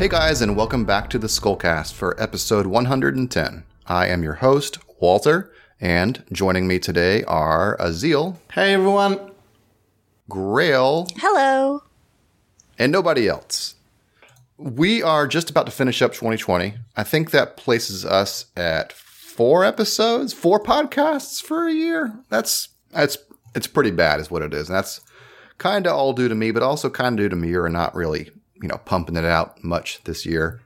Hey guys, and welcome back to the Skullcast for episode 110. I am your host, Walter, and joining me today are Azil, Hey everyone. Grail, Hello. and nobody else. We are just about to finish up 2020. I think that places us at four episodes, four podcasts for a year. That's that's it's pretty bad, is what it is. And that's kind of all due to me, but also kind of due to me. You're not really, you know, pumping it out much this year.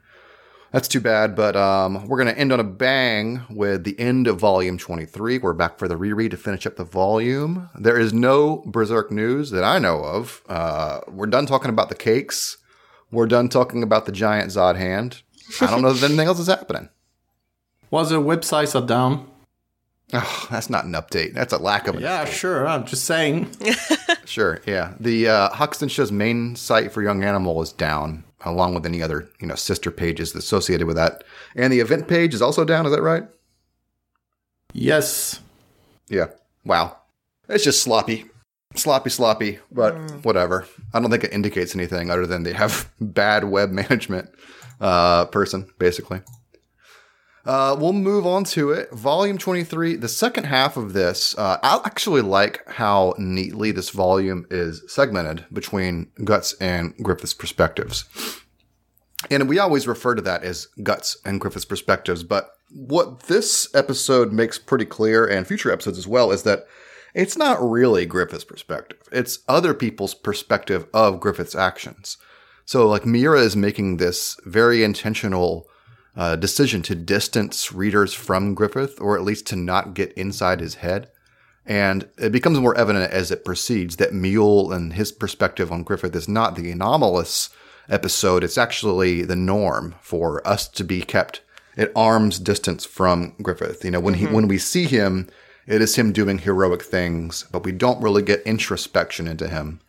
That's too bad, but um, we're going to end on a bang with the end of volume 23. We're back for the reread to finish up the volume. There is no Berserk news that I know of. Uh, we're done talking about the cakes. We're done talking about the giant Zod hand. I don't know if anything else is happening. Was the websites are down? Oh, that's not an update. That's a lack of an Yeah, sure. I'm just saying. Sure, yeah. The uh, Hakusensha's main site for Young Animal is down, along with any other you know sister pages associated with that. And the event page is also down. Is that right? Yes. Yeah. Wow. It's just sloppy, sloppy, sloppy. But whatever. I don't think it indicates anything other than they have bad web management uh, person, basically. Uh, we'll move on to it. Volume 23, the second half of this, uh, I actually like how neatly this volume is segmented between Guts and Griffith's perspectives. And we always refer to that as Guts and Griffith's perspectives. But what this episode makes pretty clear, and future episodes as well, is that it's not really Griffith's perspective. It's other people's perspective of Griffith's actions. So, like, Miura is making this very intentional uh, decision to distance readers from Griffith, or at least to not get inside his head. And it becomes more evident as it proceeds that Mule and his perspective on Griffith is not the anomalous episode. It's actually the norm for us to be kept at arm's distance from Griffith. You know, when he when we see him, it is him doing heroic things, but we don't really get introspection into him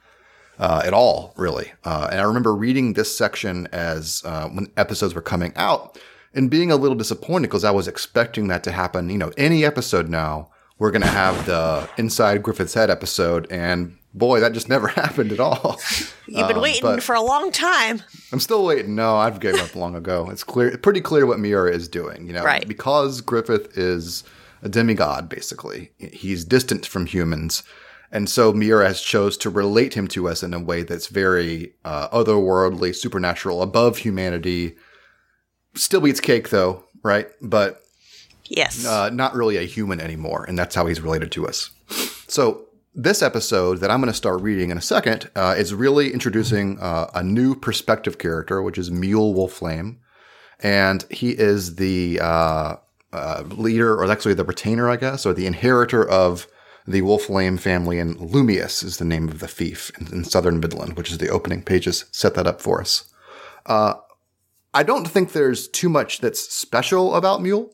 uh, at all, really. Uh, and I remember reading this section as uh, when episodes were coming out and being a little disappointed because I was expecting that to happen. You know, any episode now, we're going to have the Inside Griffith's Head episode. And boy, that just never happened at all. You've been Um, waiting for a long time. I'm still waiting. No, I've given up long ago. It's clear, pretty clear what Miura is doing. You know, Right. because Griffith is a demigod. Basically, he's distant from humans, and so Miura has chose to relate him to us in a way that's very uh, otherworldly, supernatural, above humanity. Still beats cake, though, right? But Yes. uh, not really a human anymore, and that's how he's related to us. So this episode that I'm going to start reading in a second uh, is really introducing uh, a new perspective character, which is Mule Wolflame, and he is the uh, uh, leader, or actually the retainer, I guess, or the inheritor of the Wolflame family, and Lumius is the name of the fief in, in Southern Midland, which is the opening pages set that up for us. I don't think there's too much that's special about Mule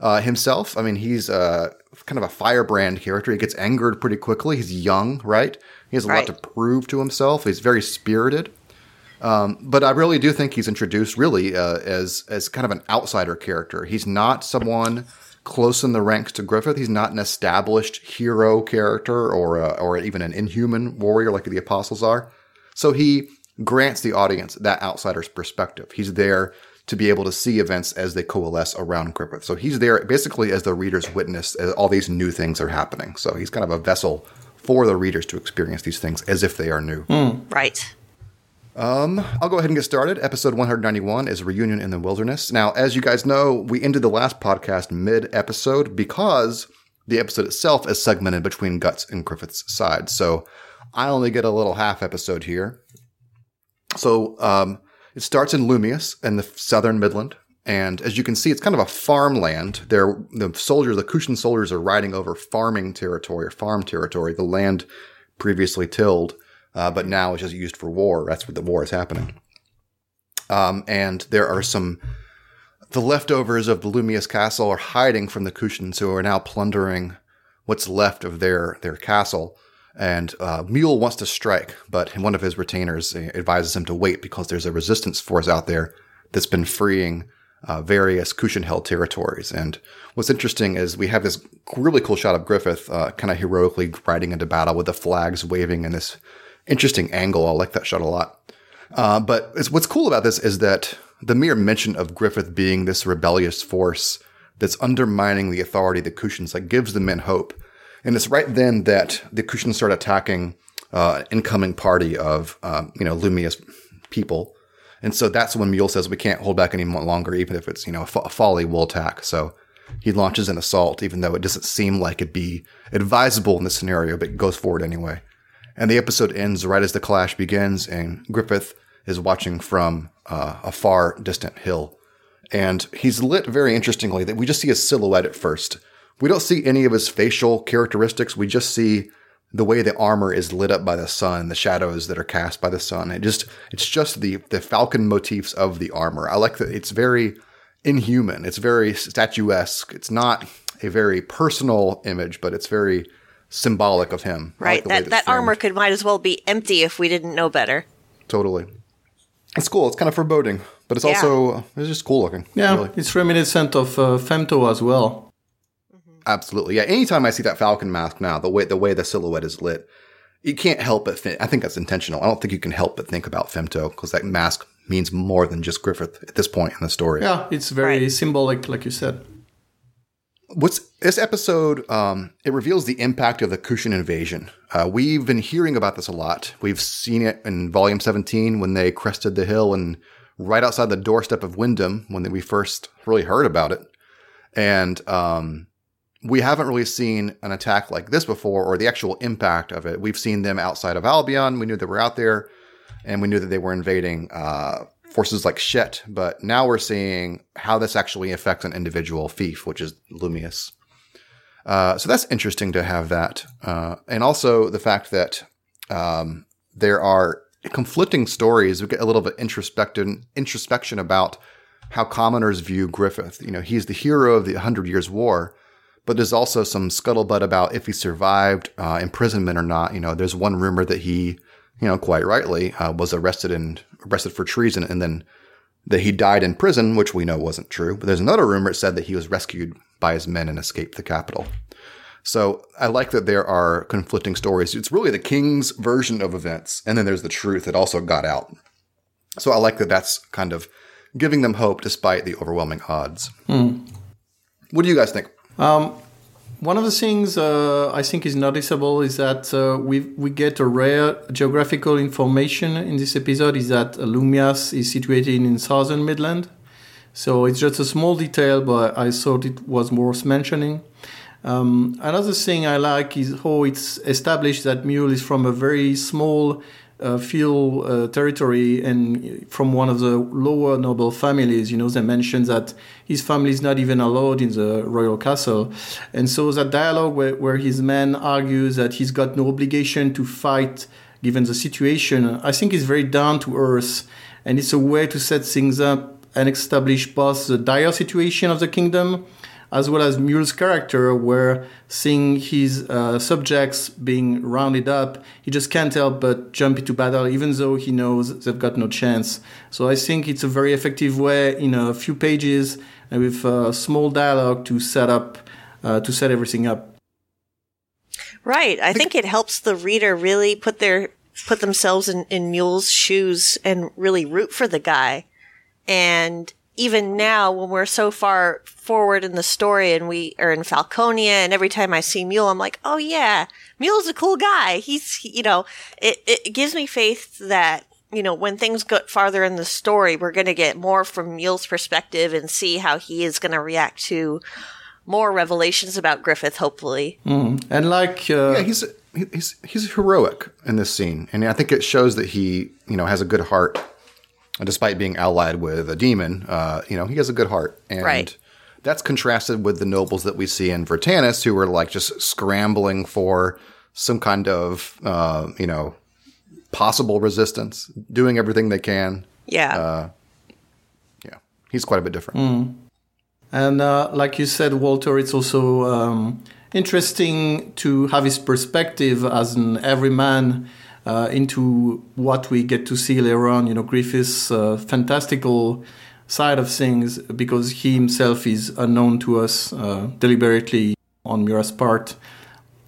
uh, himself. I mean, he's uh, kind of a firebrand character. He gets angered pretty quickly. He's young, right? He has a Right. lot to prove to himself. He's very spirited. Um, but I really do think he's introduced really uh, as as kind of an outsider character. He's not someone close in the ranks to Griffith. He's not an established hero character or uh, or even an inhuman warrior like the apostles are. So he grants the audience that outsider's perspective. He's there to be able to see events as they coalesce around Griffith. So he's there basically as the reader's witness as all these new things are happening. So he's kind of a vessel for the readers to experience these things as if they are new. right. Um, I'll go ahead and get started. Episode 191 is Reunion in the Wilderness. Now, as you guys know, we ended the last podcast mid episode because the episode itself is segmented between Guts and Griffith's sides. So I only get a little half episode here. So um, it starts in Lumius in the southern Midland. And as you can see, it's kind of a farmland. There, the soldiers, the Kushan soldiers, are riding over farming territory or farm territory, the land previously tilled, uh, but now it's just used for war. That's what the war is happening. Um, and there are some, the leftovers of the Lumius castle are hiding from the Kushans who are now plundering what's left of their, their castle. And uh, Mule wants to strike, but one of his retainers advises him to wait because there's a resistance force out there that's been freeing uh, various Kushan held territories. And what's interesting is we have this really cool shot of Griffith uh, kind of heroically riding into battle with the flags waving in this interesting angle. I like that shot a lot. Uh, but what's cool about this is that the mere mention of Griffith being this rebellious force that's undermining the authority the Kushans like gives the men hope. And it's right then that the Kushans start attacking uh, incoming party of um, you know Lumia's people. And so that's when Mule says we can't hold back any longer, even if it's you know a, fo- a folly, we'll attack. So he launches an assault, even though it doesn't seem like it'd be advisable in this scenario, but goes forward anyway. And the episode ends right as the clash begins, and Griffith is watching from uh, a far distant hill. And he's lit very interestingly that we just see a silhouette at first. We don't see any of his facial characteristics. We just see the way the armor is lit up by the sun, the shadows that are cast by the sun. It just it's just the the falcon motifs of the armor. I like that it's very inhuman. It's very statuesque. It's not a very personal image, but it's very symbolic of him. I like Right. that it's that armor could might as well be empty if we didn't know better. totally. It's cool. It's kind of foreboding, but it's Yeah. also it's just cool looking. Yeah, really. it's reminiscent of uh, Femto as well. Absolutely. Yeah. Anytime I see that falcon mask now, the way the way the silhouette is lit, you can't help but think. I think that's intentional. I don't think you can help but think about Femto because that mask means more than just Griffith at this point in the story. Yeah, it's very Right. symbolic, like you said. What's this episode? Um, it reveals the impact of the Kushan invasion. Uh, we've been hearing about this a lot. We've seen it in Volume 17 when they crested the hill and right outside the doorstep of Windham when we first really heard about it. And um, we haven't really seen an attack like this before or the actual impact of it. We've seen them outside of Albion. We knew they were out there and we knew that they were invading uh, forces like Shet. But now we're seeing how this actually affects an individual fief, which is Lumius. Uh, so that's interesting to have that. Uh, and also the fact that um, there are conflicting stories. We get a little bit introspection, introspection about how commoners view Griffith. You know, he's the hero of the Hundred Years' War, but there's also some scuttlebutt about if he survived uh, imprisonment or not. You know, there's one rumor that he, you know, quite rightly, uh, was arrested and arrested for treason, and then that he died in prison, which we know wasn't true. But there's another rumor that said that he was rescued by his men and escaped the capital. So I like that there are conflicting stories. It's really the king's version of events, and then there's the truth that also got out. So I like that that's kind of giving them hope despite the overwhelming odds. What do you guys think? One of the things uh, I think is noticeable is that uh, we we get a rare geographical information in this episode is that Lumias is situated in southern Midland. So it's just a small detail, but I thought it was worth mentioning. Um, another thing I like is how it's established that Mule is from a very small feudal uh, territory and from one of the lower noble families. You know, they mentioned that his family is not even allowed in the royal castle. And so that dialogue where, where his men argues that he's got no obligation to fight given the situation, I think is very down to earth. And it's a way to set things up and establish both the dire situation of the kingdom as well as Mule's character, where seeing his uh, subjects being rounded up, he just can't help but jump into battle, even though he knows they've got no chance. So I think it's a very effective way in a few pages and with a small dialogue to set up, uh, to set everything up. Right. I think it helps the reader really put their put themselves in, in Mule's shoes and really root for the guy. And even now, when we're so far forward in the story and we are in Falconia, and every time I see Mule, I'm like, oh yeah, Mule's a cool guy. He's, you know, it, it gives me faith that, you know, when things get farther in the story, we're going to get more from Mule's perspective and see how he is going to react to more revelations about Griffith, hopefully. And like, uh, Yeah, he's he's he's heroic in this scene, and I think it shows that he you know has a good heart, despite being allied with a demon. Uh, you know, he has a good heart, and Right. that's contrasted with the nobles that we see in Vritannis, who are like just scrambling for some kind of uh, you know possible resistance, doing everything they can. Yeah. Yeah, he's quite a bit different. And uh, like you said, Walter, it's also um, interesting to have his perspective as an everyman uh, into what we get to see later on. You know, Griffith's uh, fantastical side of things because he himself is unknown to us uh, deliberately on Miura's part.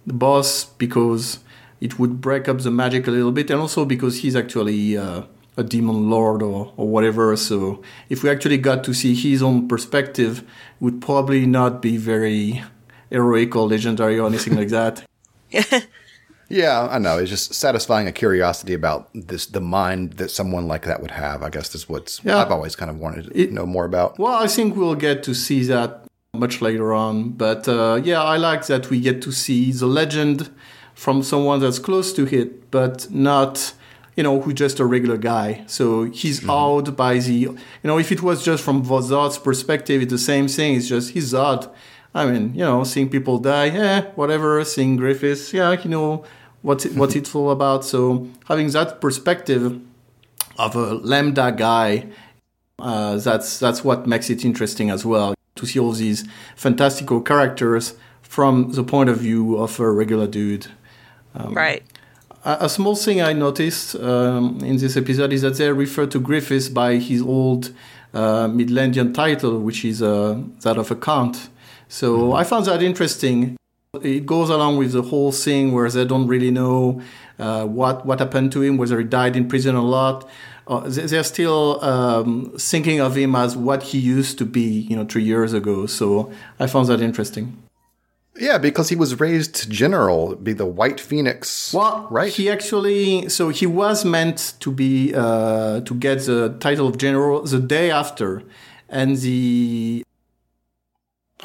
The boss because it would break up the magic a little bit, and also because he's actually uh, a demon lord or, or whatever. So if we actually got to see his own perspective, would probably not be very heroic or legendary or anything like that. Yeah, I know. It's just satisfying a curiosity about this the mind that someone like that would have. I guess is what's Yeah. I've always kind of wanted to It- know more about. Well, I think we'll get to see that much later on. But uh, yeah, I like that we get to see the legend from someone that's close to it, but not, you know, who's just a regular guy. So he's awed by the, you know, if it was just from Zod's perspective, it's the same thing. It's just he's odd. I mean, you know, seeing people die, yeah, whatever. Seeing Griffiths, yeah, you know, what's it, what's it all about. So having that perspective of a lambda guy uh, that's that's what makes it interesting as well to see all these fantastical characters from the point of view of a regular dude. right. A, a small thing I noticed um, in this episode is that they refer to Griffiths by his old uh, Midlandian title, which is uh, that of a count. So I found that interesting. It goes along with the whole thing where they don't really know uh, what what happened to him, whether he died in prison or not. Uh, they- they're still um, thinking of him as what he used to be, you know, three years ago. So I found that interesting. Yeah, because he was raised general, be the White Phoenix. Well, right? He actually, so he was meant to be uh, to get the title of general the day after, and the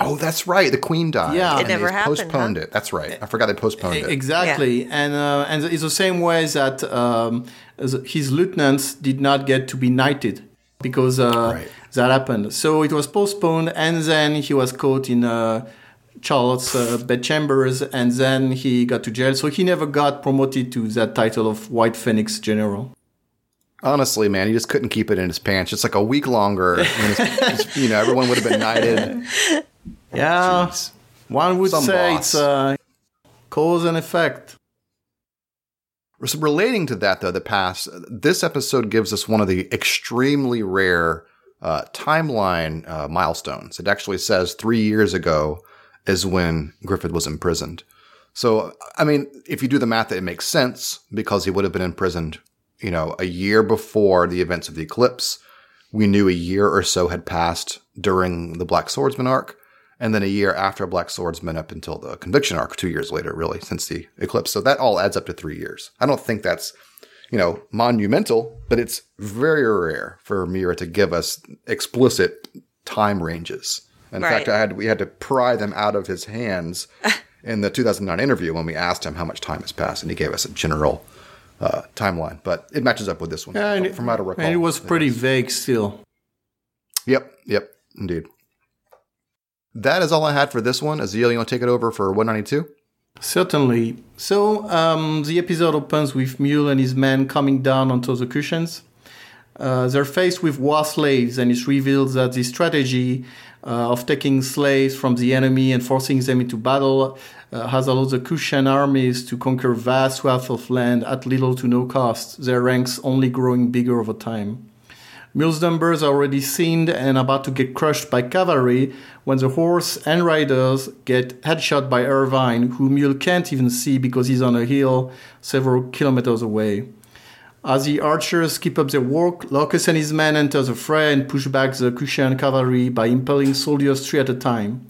oh, that's right. The Queen died. Yeah. It and never they happened, Postponed it. That's right. I forgot they postponed it. exactly, and uh, and it's the same way that um, his lieutenants did not get to be knighted because uh, Right. that happened. So it was postponed, and then he was caught in. Uh, Charlotte's uh, bedchambers, and then he got to jail. So he never got promoted to that title of White Phoenix General. Honestly, man, he just couldn't keep it in his pants. Just like a week longer, and his- his- you know, everyone would have been knighted. Yeah, Jeez. one would Some say boss. it's uh, cause and effect. So relating to that, though, the past, this episode gives us one of the extremely rare uh, timeline uh, milestones. It actually says three years ago is when Griffith was imprisoned. So, I mean, if you do the math, it makes sense because he would have been imprisoned, you know, a year before the events of the eclipse. We knew a year or so had passed during the Black Swordsman arc, and then a year after Black Swordsman up until the conviction arc, two years later, really, since the eclipse. So that all adds up to three years. I don't think that's, you know, monumental, but it's very rare for Miura to give us explicit time ranges. In fact, I had we had to pry them out of his hands in the 2009 interview when we asked him how much time has passed, and he gave us a general uh, timeline. But it matches up with this one Yeah, and, from how to recall. and it was pretty vague still. Yep, yep, indeed. That is all I had for this one. Azil, you want to take it over for 192? Certainly. So um, the episode opens with Mule and his men coming down onto the Kushans. Uh, they're faced with war slaves, and it's revealed that the strategy uh, of taking slaves from the enemy and forcing them into battle uh, has allowed the Kushan armies to conquer vast swaths of land at little to no cost, their ranks only growing bigger over time. Mule's numbers are already thinned and about to get crushed by cavalry when the horse and riders get headshot by Irvine, who Mule can't even see because he's on a hill several kilometers away. As the archers keep up their work, Locus and his men enter the fray and push back the Kushan cavalry by impaling soldiers three at a time.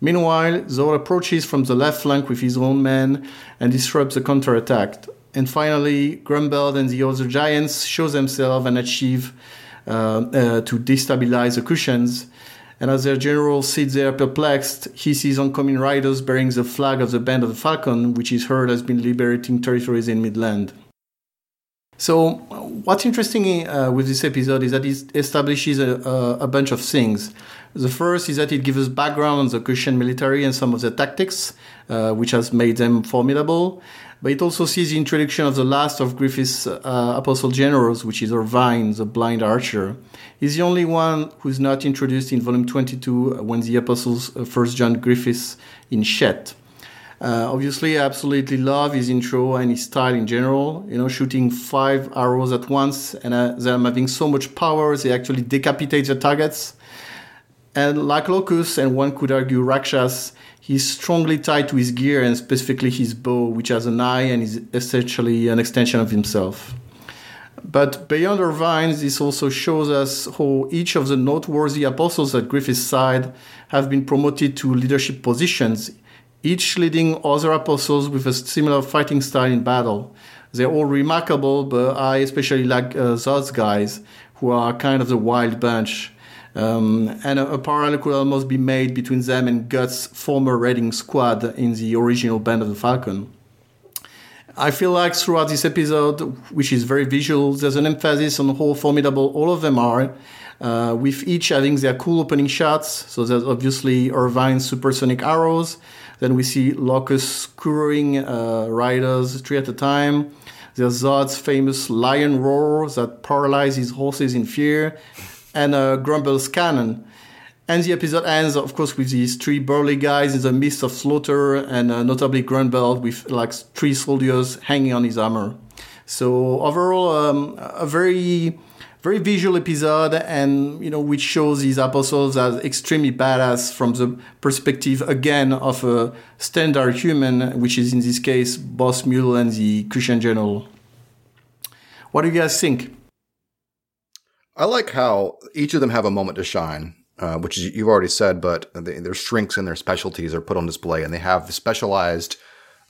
Meanwhile, Zor approaches from the left flank with his own men and disrupts the counterattack. And finally, Grunbeld and the other giants show themselves and achieve to destabilize the Kushans. And as their general sits there perplexed, he sees oncoming riders bearing the flag of the Band of the Falcon, which is heard has been liberating territories in Midland. So, what's interesting uh, with this episode is that it establishes a, a, bunch of things. The first is that it gives us background on the Kushan military and some of the tactics, uh, which has made them formidable. But it also sees the introduction of the last of Griffith's uh, apostle generals, which is Irvine, the blind archer. He's the only one who's not introduced in volume 22 when the apostles uh, first joined Griffiths in Shet. Uh, obviously, I absolutely love his intro and his style in general. You know, shooting five arrows at once and uh, them having so much power, they actually decapitate the targets. And like Locus, and one could argue Rakshas, he's strongly tied to his gear and specifically his bow, which has an eye and is essentially an extension of himself. But beyond Irvine, this also shows us how each of the noteworthy apostles at Griffith's side have been promoted to leadership positions, each leading other apostles with a similar fighting style in battle. They're all remarkable, but I especially like uh, those guys who are kind of the wild bunch. Um, and a, a, parallel could almost be made between them and Guts' former raiding squad in the original Band of the Falcon. I feel like throughout this episode, which is very visual, there's an emphasis on how formidable all of them are, uh, with each having their cool opening shots. So there's obviously Irvine's supersonic arrows. Then we see Locus screwing uh, riders three at a time. There's Zod's famous lion roar that paralyzes horses in fear, and uh, Grunbeld's cannon. And the episode ends, of course, with these three burly guys in the midst of slaughter, and uh, notably Grumble with like three soldiers hanging on his armor. So overall, um, a very, very visual episode, and you know, which shows these apostles as extremely badass from the perspective again of a standard human, which is in this case Boss Mule and the Christian General. What do you guys think? I like how each of them have a moment to shine uh, which is, you've already said, but they, their strengths and their specialties are put on display, and they have specialized.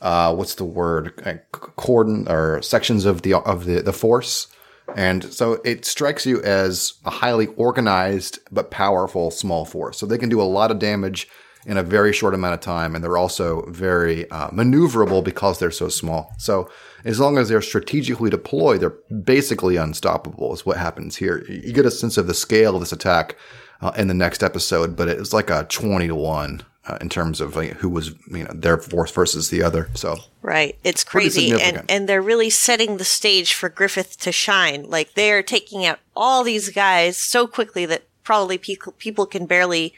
Uh, what's the word? Uh, cordon or sections of the of the the force, and so it strikes you as a highly organized but powerful small force. So they can do a lot of damage in a very short amount of time, and they're also very uh, maneuverable because they're so small. So as long as they're strategically deployed, they're basically unstoppable. Is what happens here. You get a sense of the scale of this attack uh, in the next episode, but it's like a 20 to 1 uh, in terms of like, who was, you know, their force versus the other. So, right. It's crazy. And, and they're really setting the stage for Griffith to shine. Like they're taking out all these guys so quickly that probably people, people can barely,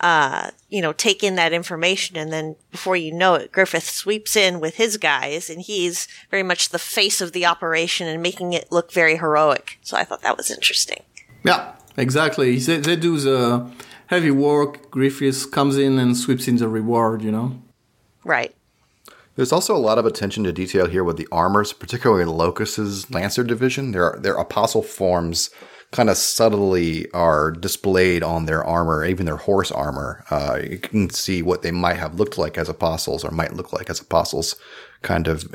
uh, you know, take in that information. And then before you know it, Griffith sweeps in with his guys and he's very much the face of the operation and making it look very heroic. So I thought that was interesting. Yeah. Exactly. They, they do the heavy work. Griffith comes in and sweeps in the reward, you know? Right. There's also a lot of attention to detail here with the armors, particularly Locus's Lancer division. Their their apostle forms kind of subtly are displayed on their armor, even their horse armor. Uh, you can see what they might have looked like as apostles or might look like as apostles kind of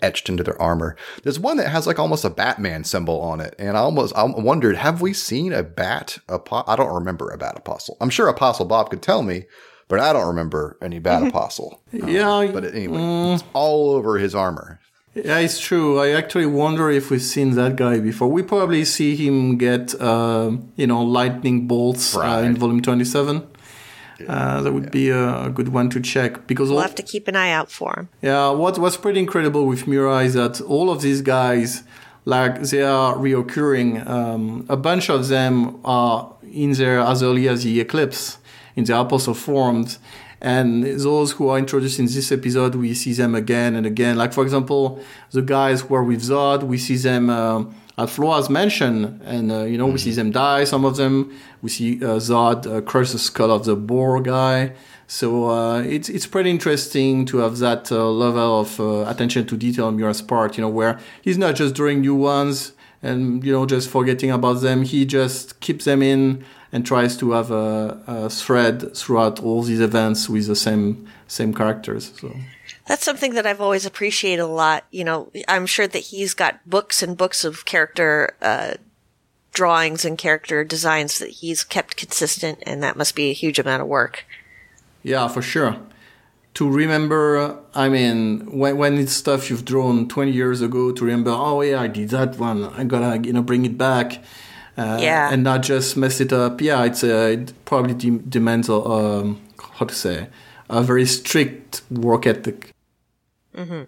etched into their armor. There's one that has like almost a Batman symbol on it, and I almost I wondered, have we seen a bat? I don't remember a bat apostle. I'm sure Apostle Bob could tell me, but I don't remember any bat mm-hmm. apostle. yeah, um, but anyway, mm, it's all over his armor. Yeah, it's true. I actually wonder if we've seen that guy before. We probably see him get, uh, you know, lightning bolts right. uh, in volume 27. Uh, that would yeah. be a, a, good one to check because we'll all, have to keep an eye out for him. Yeah, what what's pretty incredible with Miura is that all of these guys, like they are reoccurring. Um, a bunch of them are in there as early as the eclipse in the apostle forms. And those who are introduced in this episode, we see them again and again. Like, for example, the guys who are with Zod, we see them uh, at Flora's mansion, and uh, you know mm-hmm. we see them die. Some of them we see uh, Zod uh, crush the skull of the boar guy. So uh, it's it's pretty interesting to have that uh, level of uh, attention to detail on Miura's part. You know where he's not just drawing new ones and you know just forgetting about them. He just keeps them in and tries to have a, a thread throughout all these events with the same same characters. So that's something that I've always appreciated a lot. You know, I'm sure that he's got books and books of character uh, drawings and character designs that he's kept consistent, and that must be a huge amount of work. Yeah, for sure. To remember, I mean, when, when it's stuff you've drawn 20 years ago, to remember, oh yeah, I did that one. I gotta, you know, bring it back. Uh, yeah. And not just mess it up. Yeah, it's uh, it probably de- demands a, um, how to say, a very strict work ethic. Mm-hmm.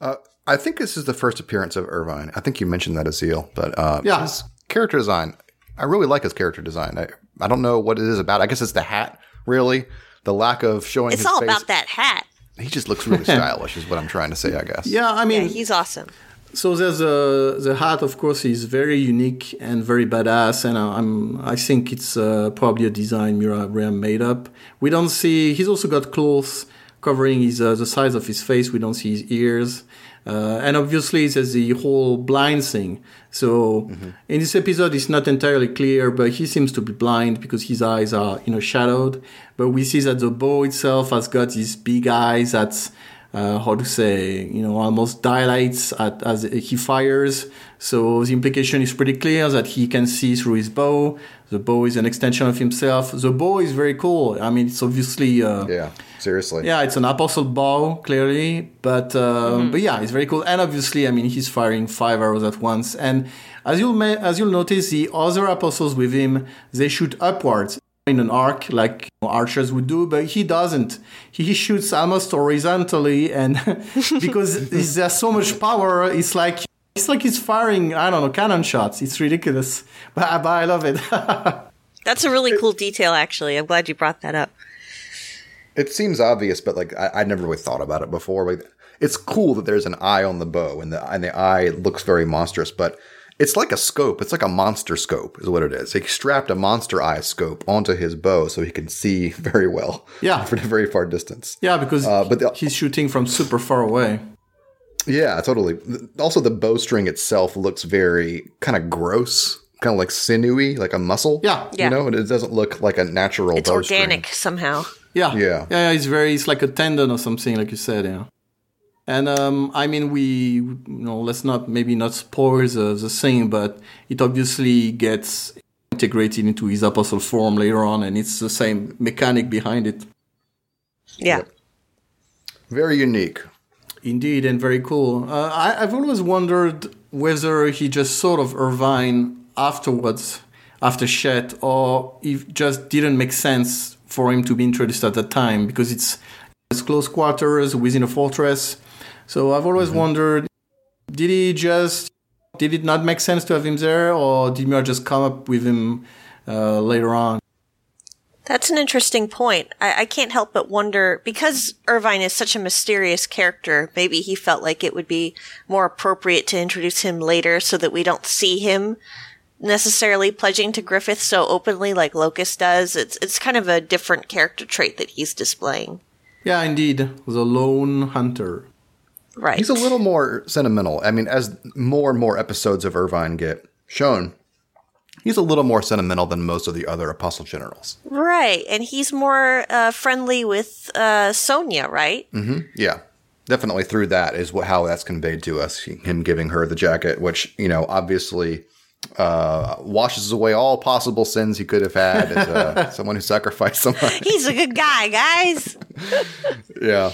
Uh, I think this is the first appearance of Irvine. I think you mentioned that, Azil, but uh, yeah. his character design, I really like his character design. I, I don't know what it is about. I guess it's the hat, really. The lack of showing. It's all face. about that hat. He just looks really stylish, is what I'm trying to say. I guess. Yeah, I mean, yeah, he's awesome. So there's a the hat, of course, is very unique and very badass, and I'm I think it's uh, probably a design Miriam made up. We don't see. He's also got clothes covering his uh, the size of his face. We don't see his ears. Uh, and obviously, there's the whole blind thing. So in this episode, it's not entirely clear, but he seems to be blind because his eyes are, you know, shadowed. But we see that the bow itself has got these big eyes that, uh, how to say, you know, almost dilates at, as he fires. So the implication is pretty clear that he can see through his bow. The bow is an extension of himself. The bow is very cool. I mean, it's obviously. Uh, Yeah, seriously. yeah, it's an apostle bow, clearly, but uh, but yeah, it's very cool. And obviously, I mean, he's firing five arrows at once. And as you'll ma- as you'll notice, the other apostles with him they shoot upwards in an arc like archers would do, but he doesn't. He shoots almost horizontally, and because there's so much power, it's like. It's like he's firing, I don't know, cannon shots. It's ridiculous, but, but I love it. That's a really cool detail, actually. I'm glad you brought that up. It seems obvious, but like I, I never really thought about it before. Like, it's cool that there's an eye on the bow, and the and the eye looks very monstrous, but it's like a scope. It's like a monster scope, is what it is. He strapped a monster eye scope onto his bow so he can see very well. Yeah. for a very far distance. yeah, because Uh, but the- he's shooting from super far away. Yeah, totally. Also, the bowstring itself looks very kind of gross, kind of like sinewy, like a muscle. Yeah. Yeah. You know, and it doesn't look like a natural It's bowstring. organic somehow. Yeah. Yeah. Yeah. Yeah. It's very, it's like a tendon or something, like you said. Yeah. And, um, I mean, we, you know, let's not, maybe not spoil the, the thing, but it obviously gets integrated into his apostle form later on, and it's the same mechanic behind it. Yeah. Very unique. Indeed, and very cool. Uh, I, I've always wondered whether he just sort of Irvine afterwards, after Shet, or it just didn't make sense for him to be introduced at that time because it's it's close quarters within a fortress. So I've always wondered, did he just did it not make sense to have him there, or did Muir just come up with him uh, later on? That's an interesting point. I, I can't help but wonder because Irvine is such a mysterious character, maybe he felt like it would be more appropriate to introduce him later so that we don't see him necessarily pledging to Griffith so openly like Locus does. It's it's kind of a different character trait that he's displaying. Yeah, indeed, the lone hunter. Right. He's a little more sentimental. I mean, as more and more episodes of Irvine get shown, he's a little more sentimental than most of the other Apostle Generals. right, and he's more uh, friendly with uh, Sonia, right? Mm-hmm. Yeah, definitely through that is what, how that's conveyed to us. Him giving her the jacket, which you know obviously uh, washes away all possible sins he could have had as uh, someone who sacrificed someone. He's a good guy, guys. yeah.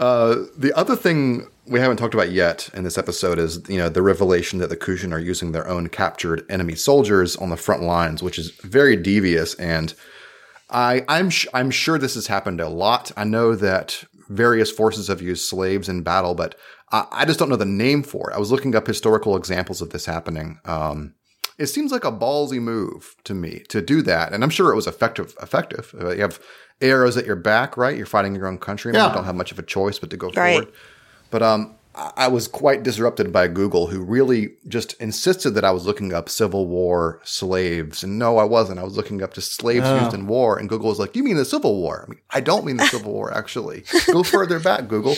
Uh, the other thing we haven't talked about yet in this episode is you know the revelation that the Kushan are using their own captured enemy soldiers on the front lines, which is very devious. And I I'm sh- I'm sure this has happened a lot. I know that various forces have used slaves in battle, but I, I just don't know the name for it. I was looking up historical examples of this happening. Um, it seems like a ballsy move to me to do that, and I'm sure it was effective. Effective. Uh, you have arrows at your back, right? You're fighting your own country. Yeah. You don't have much of a choice but to go Right. forward. But um, I I was quite disrupted by Google, who really just insisted that I was looking up Civil War slaves, and no, I wasn't. I was looking up just slaves Oh. used in war, and Google was like, "You mean the Civil War?" I mean, I don't mean the Civil War actually. Go further back, Google.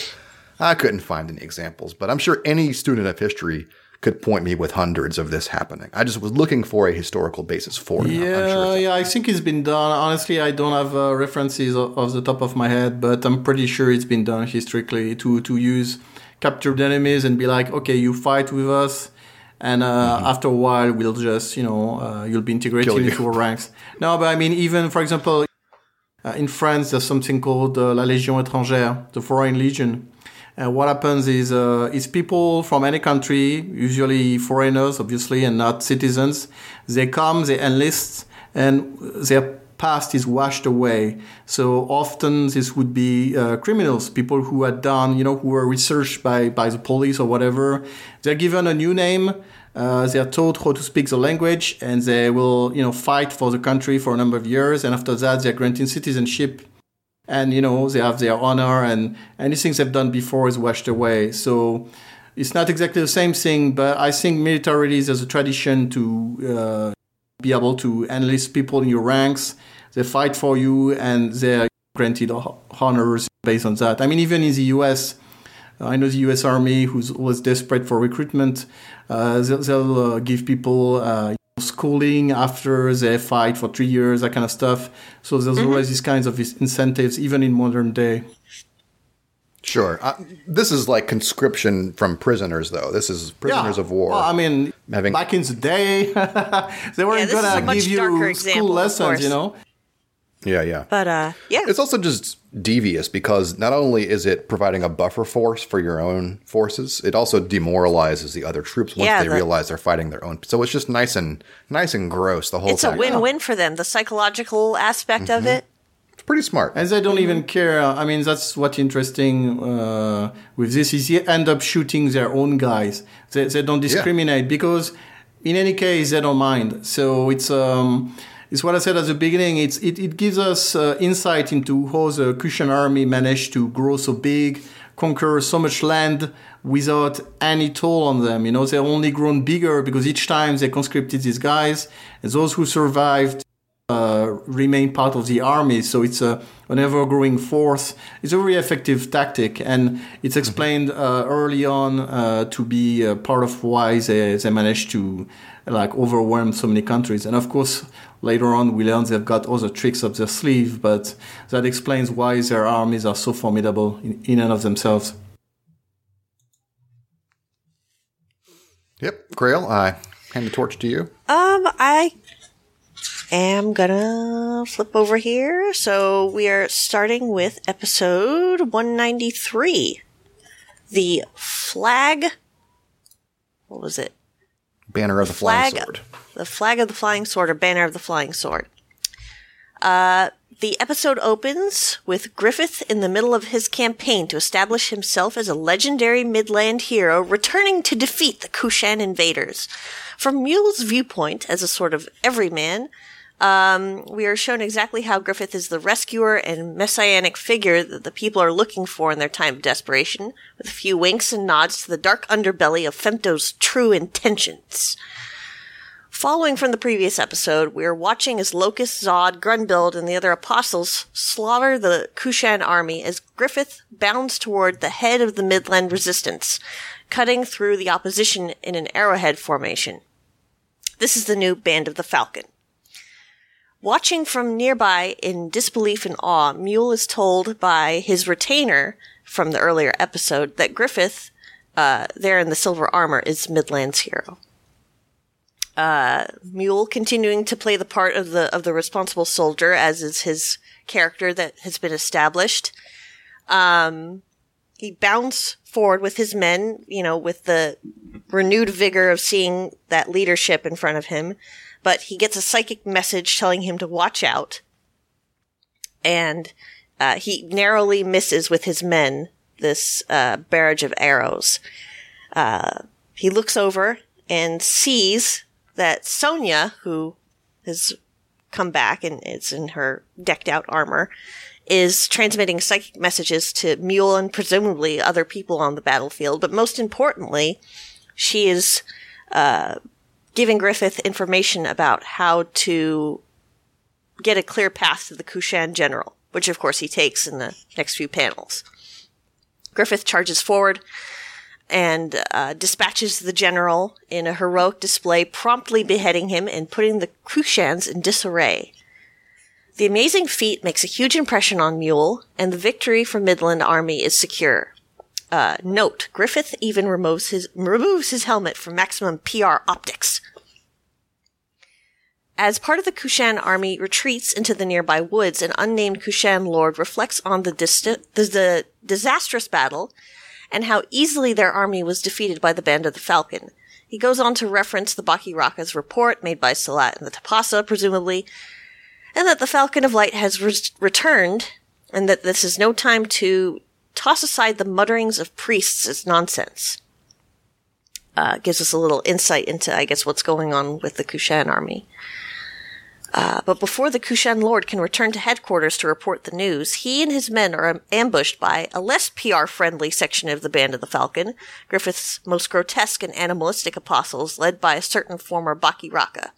I couldn't find any examples, but I'm sure any student of history could point me with hundreds of this happening. I just was looking for a historical basis for it. Yeah, sure yeah, I think it's been done. Honestly, I don't have uh, references off the top of my head, but I'm pretty sure it's been done historically to to use captured enemies and be like, okay, you fight with us, and uh, after a while, we'll just you know uh, you'll be integrated Mm-hmm. You. into our ranks. No, but I mean, even for example, uh, in France, there's something called uh, la Légion étrangère, the Foreign Legion. And what happens is, uh, is people from any country, usually foreigners, obviously, and not citizens, they come, they enlist, and their past is washed away. So often this would be uh, criminals, people who had done, you know, who were researched by, by the police or whatever. They're given a new name. Uh, they are taught how to speak the language and they will, you know, fight for the country for a number of years. And after that, they're granted citizenship and you know they have their honor and anything they've done before is washed away so it's not exactly the same thing but i think militarily there's a tradition to uh, be able to enlist people in your ranks they fight for you and they're granted honors based on that i mean even in the us I know the U.S. Army, who's always desperate for recruitment, uh, they'll, they'll uh, give people uh, schooling after they fight for three years, that kind of stuff. So there's Mm-hmm. always these kinds of incentives, even in modern day. Sure. Uh, this is like conscription from prisoners, though. This is prisoners of war. Well, I mean, Having- back in the day, they weren't this is a gonna give you school of lessons, you know. Yeah, yeah. But uh, yeah, It's also just devious because not only is it providing a buffer force for your own forces, it also demoralizes the other troops once Yeah, they the- realize they're fighting their own. So it's just nice and nice and gross the whole it's a time. win-win for them. The psychological aspect of it. It's pretty smart. And they don't even care. I mean, that's what's interesting uh, with this is they end up shooting their own guys. They, they don't discriminate because, in any case, they don't mind. So it's um, it's what I said at the beginning. It's it, it gives us uh, insight into how the Kushan army managed to grow so big, conquer so much land without any toll on them. You know, they're only grown bigger because each time they conscripted these guys, and those who survived uh, remain part of the army. So it's a, an ever growing force. It's a very effective tactic, and it's explained uh, early on uh, to be uh, part of why they, they managed to like overwhelm so many countries. And of course, later on we learn they've got other tricks up their sleeve, but that explains why their armies are so formidable in, in and of themselves. Yep. Grail, I hand the torch to you. Um, I am gonna flip over here. So we are starting with episode 193. The flag. What was it? Banner of the Flying Flag. Sword. The flag of the flying sword or banner of the flying sword. Uh, the episode opens with Griffith in the middle of his campaign to establish himself as a legendary Midland hero returning to defeat the Kushan invaders. From Mule's viewpoint, as a sort of everyman, um, we are shown exactly how Griffith is the rescuer and messianic figure that the people are looking for in their time of desperation, with a few winks and nods to the dark underbelly of Femto's true intentions. Following from the previous episode, we are watching as Locus, Zod, Grunbeld, and the other apostles slaughter the Kushan army as Griffith bounds toward the head of the Midland resistance, cutting through the opposition in an arrowhead formation. This is the new Band of the Falcon. Watching from nearby in disbelief and awe, Mule is told by his retainer from the earlier episode that Griffith, uh, there in the silver armor, is Midland's hero. Mule continuing to play the part of the of the responsible soldier, as is his character that has been established. Um, he bounds forward with his men, you know, with the renewed vigor of seeing that leadership in front of him. But he gets a psychic message telling him to watch out, and uh, he narrowly misses with his men this uh, barrage of arrows. Uh, he looks over and sees that Sonia, who has come back and is in her decked out armor, is transmitting psychic messages to Mule and presumably other people on the battlefield. But most importantly, she is uh, giving Griffith information about how to get a clear path to the Kushan general, which of course he takes in the next few panels. Griffith charges forward and uh, dispatches the general in a heroic display, promptly beheading him and putting the Kushans in disarray. The amazing feat makes a huge impression on Mule, and the victory for Midland Army is secure. Uh, note: Griffith even removes his removes his helmet for maximum PR optics. As part of the Kushan army retreats into the nearby woods, an unnamed Kushan lord reflects on the, dist- the, the disastrous battle and how easily their army was defeated by the Band of the Falcon. He goes on to reference the Bakiraka's report made by Silat and the Tapasa, presumably, and that the Falcon of Light has re- returned, and that this is no time to toss aside the mutterings of priests as nonsense. Uh, gives us a little insight into, I guess, what's going on with the Kushan army. Uh, but before the Kushan Lord can return to headquarters to report the news, he and his men are ambushed by a less PR friendly section of the Band of the Falcon, Griffith's most grotesque and animalistic apostles, led by a certain former Bakiraka.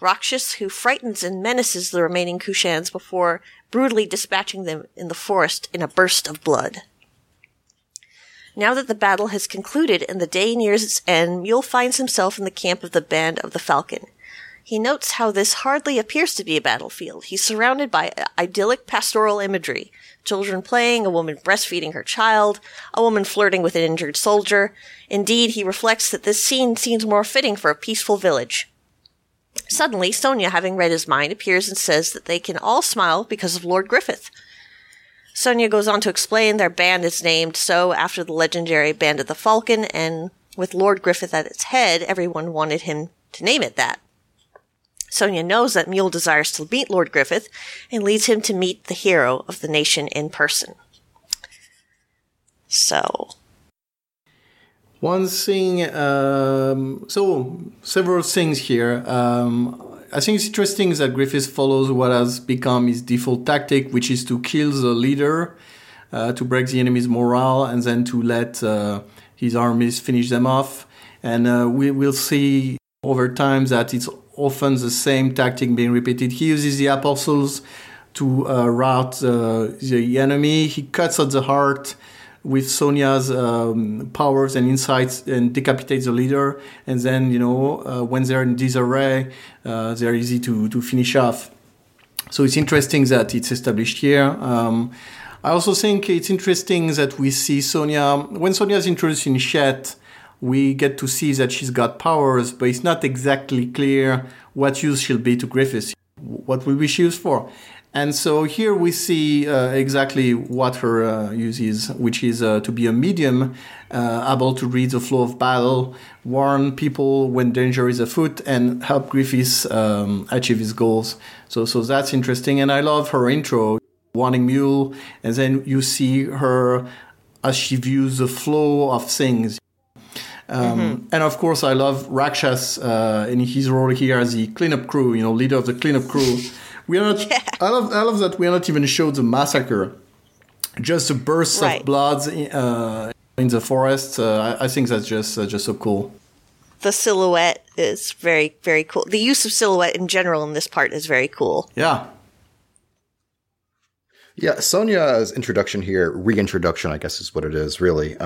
Rakshas who frightens and menaces the remaining Kushans before brutally dispatching them in the forest in a burst of blood. Now that the battle has concluded and the day nears its end, Mule finds himself in the camp of the Band of the Falcon. He notes how this hardly appears to be a battlefield. He's surrounded by idyllic pastoral imagery. Children playing, a woman breastfeeding her child, a woman flirting with an injured soldier. Indeed, he reflects that this scene seems more fitting for a peaceful village. Suddenly, Sonia, having read his mind, appears and says that they can all smile because of Lord Griffith. Sonia goes on to explain their band is named so after the legendary Band of the Falcon, and with Lord Griffith at its head, everyone wanted him to name it that. Sonia knows that Mule desires to meet Lord Griffith and leads him to meet the hero of the nation in person. So. One thing, um, so several things here. Um, I think it's interesting that Griffith follows what has become his default tactic, which is to kill the leader, uh, to break the enemy's morale, and then to let uh, his armies finish them off. And uh, we will see over time that it's often the same tactic being repeated. He uses the apostles to uh, rout uh, the enemy. He cuts at the heart with Sonia's um, powers and insights and decapitates the leader. And then, you know, uh, when they're in disarray, uh, they're easy to, to finish off. So it's interesting that it's established here. Um, I also think it's interesting that we see Sonia, when Sonia is introduced in Shet, we get to see that she's got powers, but it's not exactly clear what use she'll be to Griffiths. What will she used for? And so here we see uh, exactly what her uh, use is, which is uh, to be a medium, uh, able to read the flow of battle, warn people when danger is afoot, and help Griffiths um, achieve his goals. So, so that's interesting. And I love her intro, warning mule, and then you see her as she views the flow of things. Um, mm-hmm. And of course, I love Rakshas uh, in his role here as the cleanup crew, you know, leader of the cleanup crew. We are not. Yeah. I love. I love that we are not even showed the massacre, just the bursts right. of blood uh, in the forest. Uh, I, I, think that's just uh, just so cool. The silhouette is very very cool. The use of silhouette in general in this part is very cool. Yeah. Yeah, Sonia's introduction here, reintroduction, I guess is what it is, really.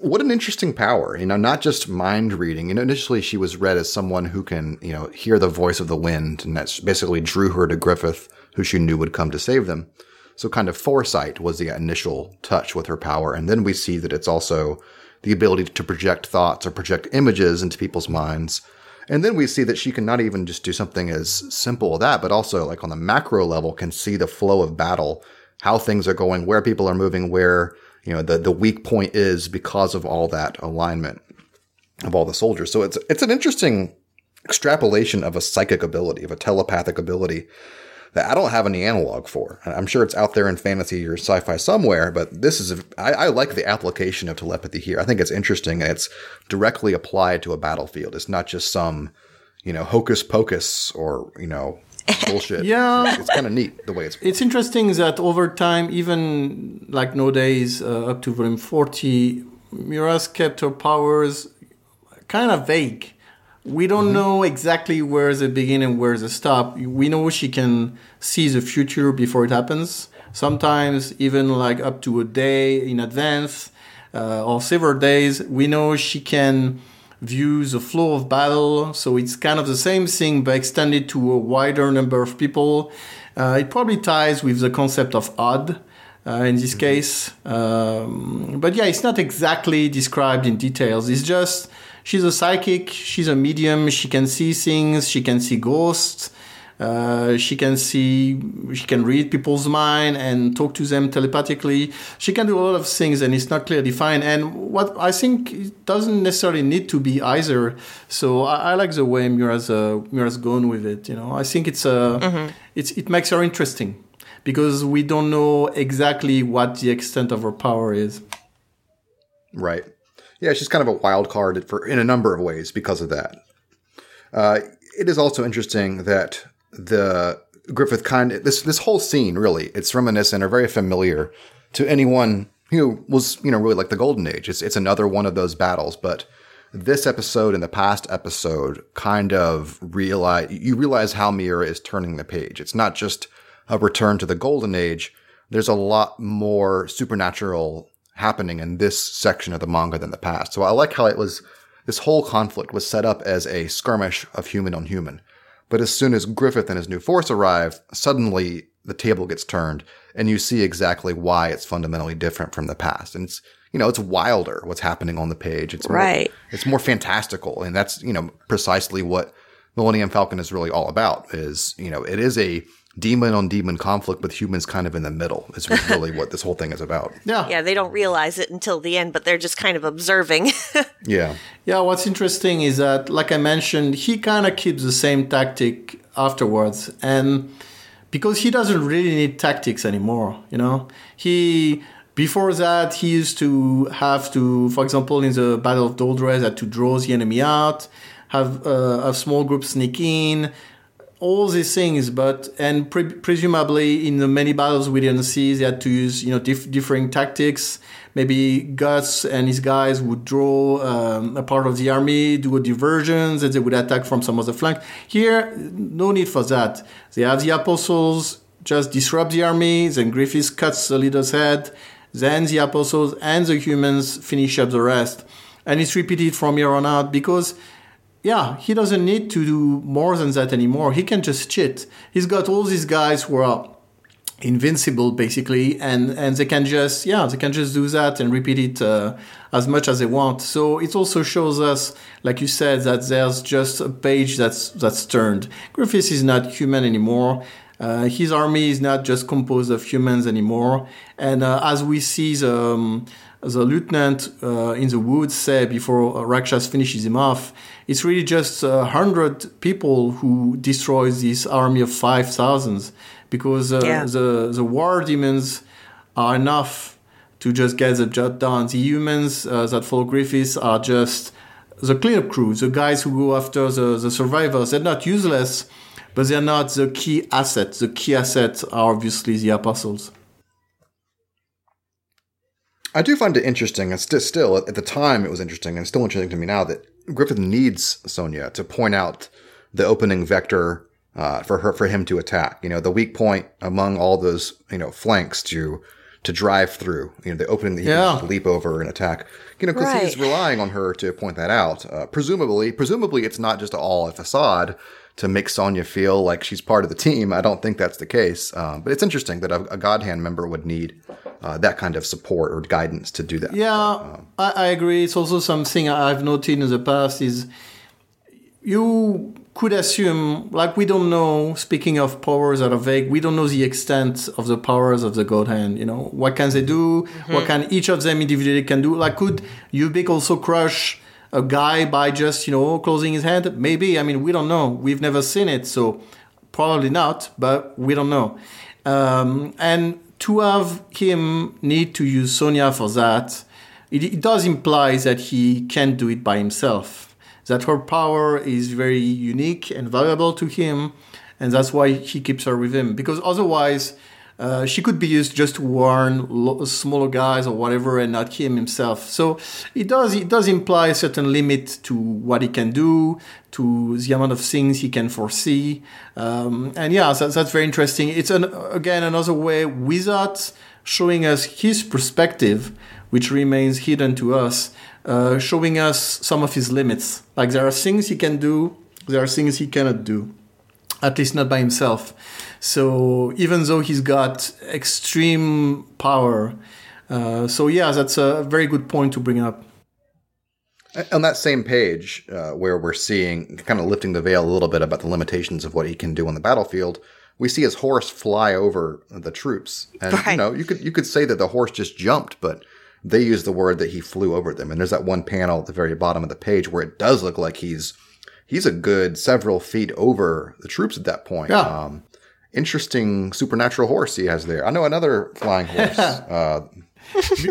What an interesting power, you know, not just mind reading. You know, initially she was read as someone who can, you know, hear the voice of the wind, and that basically drew her to Griffith, who she knew would come to save them. So kind of foresight was the initial touch with her power. And then we see that it's also the ability to project thoughts or project images into people's minds. And then we see that she can not even just do something as simple as that, but also like on the macro level can see the flow of battle, how things are going, where people are moving, where you know the the weak point is because of all that alignment of all the soldiers. So it's it's an interesting extrapolation of a psychic ability, of a telepathic ability that I don't have any analog for. I'm sure it's out there in fantasy or sci-fi somewhere, but this is a, I, I like the application of telepathy here. I think it's interesting and it's directly applied to a battlefield. It's not just some you know hocus pocus or you know bullshit. yeah, it's, it's kind of neat the way it's. It's interesting that over time, even like nowadays, uh, up to volume forty, Miura's kept her powers kind of vague. We don't mm-hmm. know exactly where the beginning and where the stop. We know she can see the future before it happens. Sometimes even like up to a day in advance uh, or several days. We know she can view the flow of battle. So it's kind of the same thing, but extended to a wider number of people. Uh, it probably ties with the concept of od. Uh, in this mm-hmm. case, um, but yeah, it's not exactly described in details. It's just she's a psychic, she's a medium, she can see things, she can see ghosts, uh, she can see, she can read people's mind and talk to them telepathically. She can do a lot of things, and it's not clearly defined. And what I think it doesn't necessarily need to be either. So I, I like the way Miura's uh, Miura's gone with it. You know, I think it's uh, mm-hmm. it's it makes her interesting because we don't know exactly what the extent of her power is. Right. Yeah, she's kind of a wild card for in a number of ways because of that. Uh, it is also interesting that the Griffith kind this this whole scene really it's reminiscent or very familiar to anyone who was you know really like the golden age. It's it's another one of those battles, but this episode and the past episode kind of realize you realize how Miura is turning the page. It's not just a return to the golden age. There's a lot more supernatural happening in this section of the manga than the past. So I like how it was this whole conflict was set up as a skirmish of human on human. But as soon as Griffith and his new force arrive, suddenly the table gets turned and you see exactly why it's fundamentally different from the past. And it's, you know, it's wilder what's happening on the page. It's more, Right. it's more fantastical. And that's, you know, precisely what Millennium Falcon is really all about is, you know, it is a demon on demon conflict with humans kind of in the middle is really what this whole thing is about. Yeah. Yeah, they don't realize it until the end, but they're just kind of observing. Yeah. Yeah, what's interesting is that, like I mentioned, he kind of keeps the same tactic afterwards. And because he doesn't really need tactics anymore, you know? He, before that, he used to have to, for example, in the Battle of Doldrey, had to draw the enemy out, have uh, a small group sneak in, all these things, but and pre- presumably in the many battles we didn't see, they had to use you know diff- differing tactics. Maybe Guts and his guys would draw um, a part of the army, do a diversion, and they would attack from some other flank. Here, no need for that. They have the apostles just disrupt the army, then Griffiths cuts the leader's head, then the apostles and the humans finish up the rest, and it's repeated from here on out because yeah, he doesn't need to do more than that anymore. He can just cheat. He's got all these guys who are invincible basically and and they can just yeah they can just do that and repeat it uh, as much as they want so it also shows us like you said that there's just a page that's that's turned griffiths is not human anymore uh, his army is not just composed of humans anymore and uh, as we see the um, the lieutenant uh, in the woods say before Rakshas finishes him off, it's really just a hundred people who destroys this army of five thousands because uh, Yeah. the the war demons are enough to just get the job done. The humans uh, that follow Griffiths are just the cleanup crew, the guys who go after the, the survivors. They're not useless, but they're not the key asset. The key asset are obviously the apostles. I do find it interesting, and st- still at the time it was interesting, and still interesting to me now that Griffith needs Sonia to point out the opening vector uh, for her for him to attack. You know, the weak point among all those you know flanks to to drive through. You know, the opening that he Yeah. can leap over and attack. You know, because he's relying on her to point that out. Uh, presumably, presumably it's not just all a facade to make Sonia feel like she's part of the team. I don't think that's the case. Um, but it's interesting that a, a God Hand member would need uh, that kind of support or guidance to do that. Yeah, I, I agree. It's also something I've noted in the past is you could assume, like we don't know, speaking of powers that are vague, we don't know the extent of the powers of the God Hand. You know, what can they do? What can each of them individually can do? Like, could Ubik also crush a guy by just, you know, closing his hand? Maybe. I mean, we don't know. We've never seen it. So probably not, but we don't know. Um, and to have him need to use Sonia for that, it, it does imply that he can't do it by himself. That her power is very unique and valuable to him, and that's why he keeps her with him. Because otherwise, uh, she could be used just to warn lo- smaller guys or whatever, and not him himself. So it does it does imply a certain limit to what he can do, to the amount of things he can foresee, um, and yeah, that's, that's very interesting. It's an, again another way without showing us his perspective, which remains hidden to us, uh, showing us some of his limits. Like there are things he can do, there are things he cannot do at least not by himself. So even though he's got extreme power, uh, so yeah, that's a very good point to bring up. On that same page, uh, where we're seeing kind of lifting the veil a little bit about the limitations of what he can do on the battlefield, we see his horse fly over the troops, and you know you could you could say that the horse just jumped, but they use the word that he flew over them. And there's that one panel at the very bottom of the page where it does look like he's he's a good several feet over the troops at that point. Yeah. Um, interesting supernatural horse he has there. I know another flying horse. uh,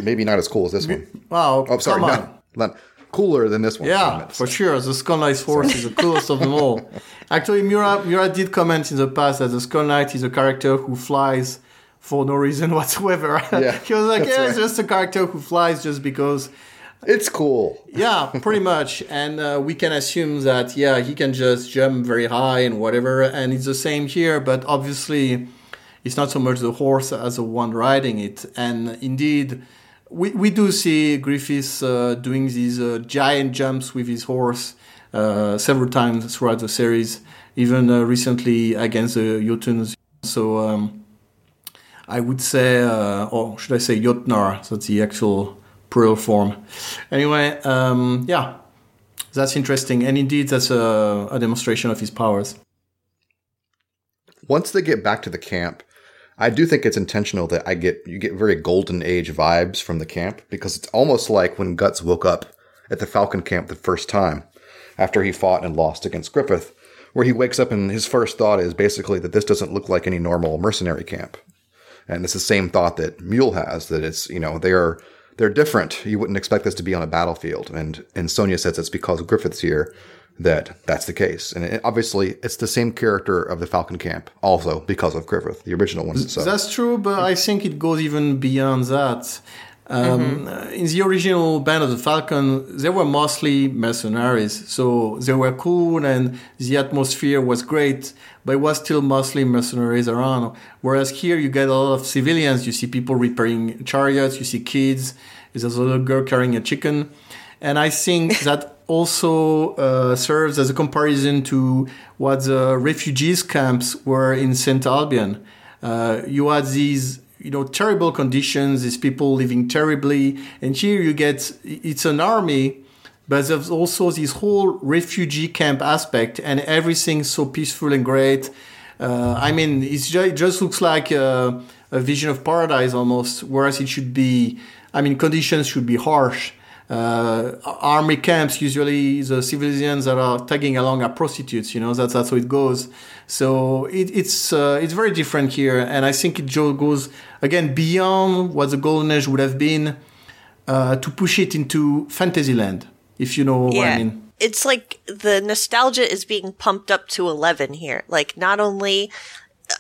maybe not as cool as this one. Wow, Oh, sorry, not, not cooler than this one. Yeah, for sure. The Skull Knight's horse is the coolest of them all. Actually, Miura, Miura did comment in the past that the Skull Knight is a character who flies for no reason whatsoever. Yeah, he was like, yeah, it's just a character who flies just because. It's cool. Yeah, pretty much. And uh, we can assume that, yeah, he can just jump very high and whatever. And it's the same here, but obviously it's not so much the horse as the one riding it. And indeed, we, we do see Griffiths uh, doing these uh, giant jumps with his horse uh, several times throughout the series, even uh, recently against the Jotuns. So um, I would say, uh, or should I say Jotnar? That's the actual plural form. Anyway, um, yeah, that's interesting, and indeed, that's a, a demonstration of his powers. Once they get back to the camp, I do think it's intentional that I get you get very golden age vibes from the camp because it's almost like when Guts woke up at the Falcon camp the first time after he fought and lost against Griffith, where he wakes up and his first thought is basically that this doesn't look like any normal mercenary camp. And it's the same thought that Mule has that it's, you know, they are they're different. You wouldn't expect this to be on a battlefield. And and Sonia says it's because Griffith's here that that's the case. And it, obviously, it's the same character of the Falcon Camp, also because of Griffith, the original one. So That's true, but I think it goes even beyond that. Um, In the original Band of the Falcon, they were mostly mercenaries, so they were cool and the atmosphere was great, but it was still mostly mercenaries around. Whereas here, you get a lot of civilians. You see people repairing chariots, you see kids. There's a little girl carrying a chicken, and I think that also uh, serves as a comparison to what the refugees camps were in Saint Albion. Uh, you had these you know terrible conditions these people living terribly. And here you get it's an army but there's also this whole refugee camp aspect and everything's so peaceful and great. Uh, i mean it's ju- it just looks like a, a vision of paradise almost whereas it should be i mean conditions should be harsh army camps usually the civilians that are tagging along are prostitutes you know that's that's how it goes. So it, it's uh, it's very different here and i think it goes again beyond what the golden age would have been uh, to push it into fantasyland if you know what i mean. It's like the nostalgia is being pumped up to 11 here. Like, not only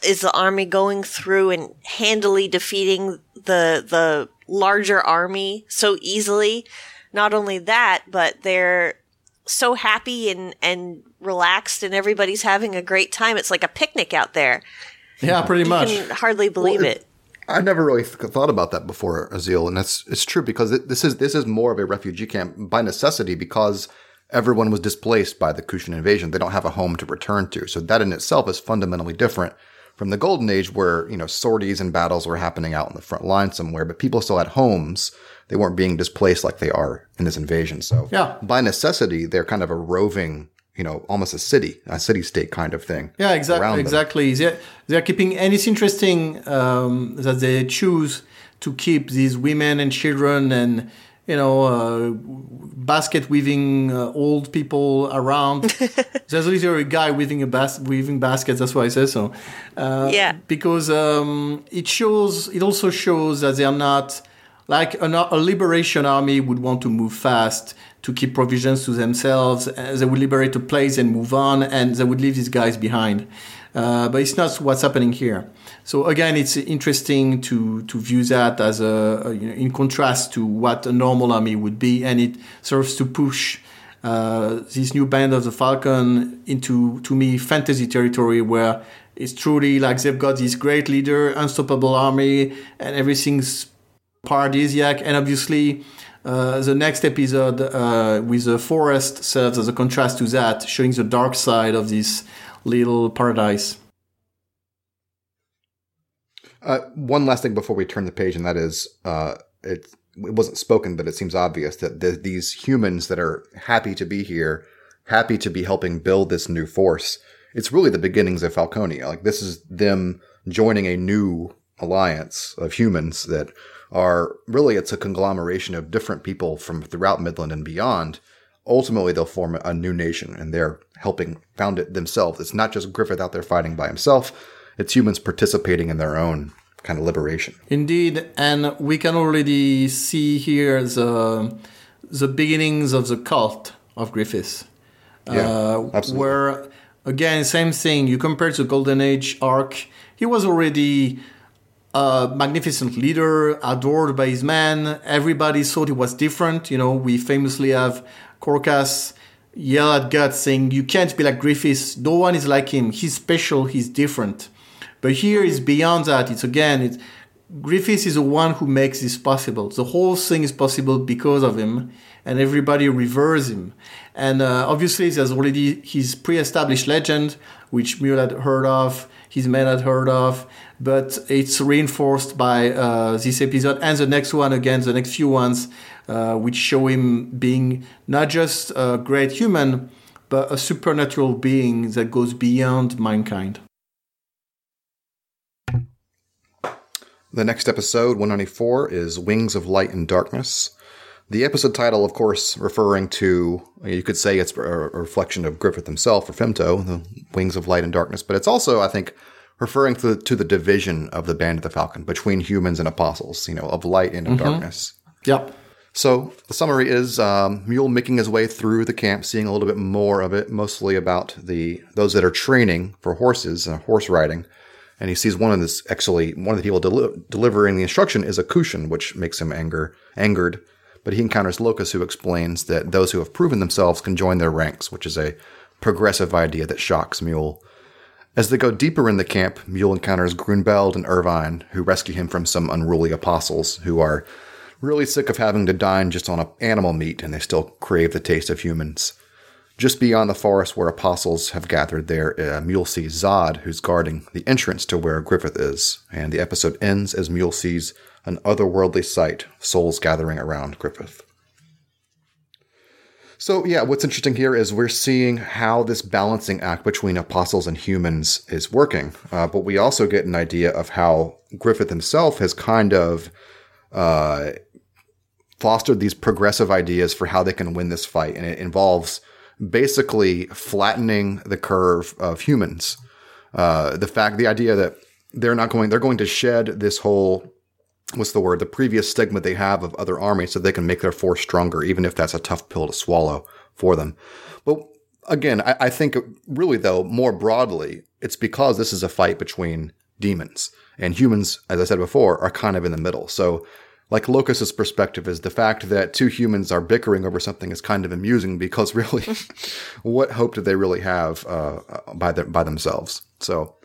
is the army going through and handily defeating the, the larger army so easily, not only that, but they're so happy and, and relaxed and everybody's having a great time. It's like a picnic out there. yeah pretty much You can hardly believe Well, it. I never really th- thought about that before, Azil, and that's it's true because it, this is this is more of a refugee camp by necessity because everyone was displaced by the Kushan invasion. They don't have a home to return to, so that in itself is fundamentally different from the Golden Age, where you know sorties and battles were happening out in the front line somewhere, but people still had homes. They weren't being displaced like they are in this invasion. So Yeah. by necessity, they're kind of a roving, you know, almost a city, a city state kind of thing. Yeah, exactly. Exactly. They're, they're keeping, and it's interesting um, that they choose to keep these women and children and you know uh, basket weaving uh, old people around. There's literally a guy weaving a bas- weaving baskets. That's why I say so. Uh, Yeah. because um, it shows. It also shows that they are not like an, a liberation army would want to move fast to keep provisions to themselves. Uh, they would liberate a place and move on, and they would leave these guys behind. Uh, but it's not what's happening here. So again, it's interesting to to view that as a, a you know, in contrast to what a normal army would be, and it serves to push uh, this new band of the Falcon into to me fantasy territory where it's truly like they've got this great leader, unstoppable army, and everything's paradisiac. And obviously, uh, the next episode uh, with the forest serves as a contrast to that, showing the dark side of this little paradise. Uh, one last thing before we turn the page, and that is, uh, it, it wasn't spoken, but it seems obvious that the, these humans that are happy to be here, happy to be helping build this new force, it's really the beginnings of Falconia. Like this is them joining a new alliance of humans that are really it's a conglomeration of different people from throughout Midland and beyond. Ultimately, they'll form a new nation, and they're helping found it themselves. It's not just Griffith out there fighting by himself it's humans participating in their own kind of liberation. Indeed, and we can already see here the the beginnings of the cult of Griffiths. Yeah, uh, absolutely. Where again, same thing. You compare to the Golden Age arc. He was already a magnificent leader, adored by his men. Everybody thought he was different. You know, we famously have Corkus yell at Guts saying, "You can't be like Griffiths. No one is like him. He's special. He's different." But here is beyond that. It's again, it's Griffiths is the one who makes this possible. The whole thing is possible because of him, and everybody reveres him. And uh, obviously, there's already his pre-established legend, which Mule had heard of, his men had heard of, but it's reinforced by uh, this episode and the next one again, the next few ones, uh, which show him being not just a great human, but a supernatural being that goes beyond mankind. The next episode, 194, is Wings of Light and Darkness. The episode title, of course, referring to, you could say it's a reflection of Griffith himself or Femto, the Wings of Light and Darkness, but it's also, I think, referring to, to the division of the Band of the Falcon between humans and apostles, you know, of light and of mm-hmm. darkness. Yep. So the summary is um, Mule making his way through the camp, seeing a little bit more of it, mostly about the those that are training for horses, and horse riding. And he sees one of this actually one of the people deli- delivering the instruction is a Kushan, which makes him anger angered. But he encounters Locus, who explains that those who have proven themselves can join their ranks, which is a progressive idea that shocks Mule. As they go deeper in the camp, Mule encounters Grunbeld and Irvine, who rescue him from some unruly apostles who are really sick of having to dine just on animal meat and they still crave the taste of humans. Just beyond the forest where apostles have gathered there, uh, Mule sees Zod, who's guarding the entrance to where Griffith is, and the episode ends as Mule sees an otherworldly sight, souls gathering around Griffith. So, yeah, what's interesting here is we're seeing how this balancing act between apostles and humans is working, uh, but we also get an idea of how Griffith himself has kind of uh, fostered these progressive ideas for how they can win this fight. And it involves basically flattening the curve of humans. Uh, the fact, the idea that they're not going, they're going to shed this whole, what's the word, the previous stigma they have of other armies so they can make their force stronger, even if that's a tough pill to swallow for them. But again, I, I think really though, more broadly, it's because this is a fight between demons and humans, as I said before, are kind of in the middle. So like Locus's perspective is the fact that two humans are bickering over something is kind of amusing because really, what hope do they really have uh, by by themselves? So,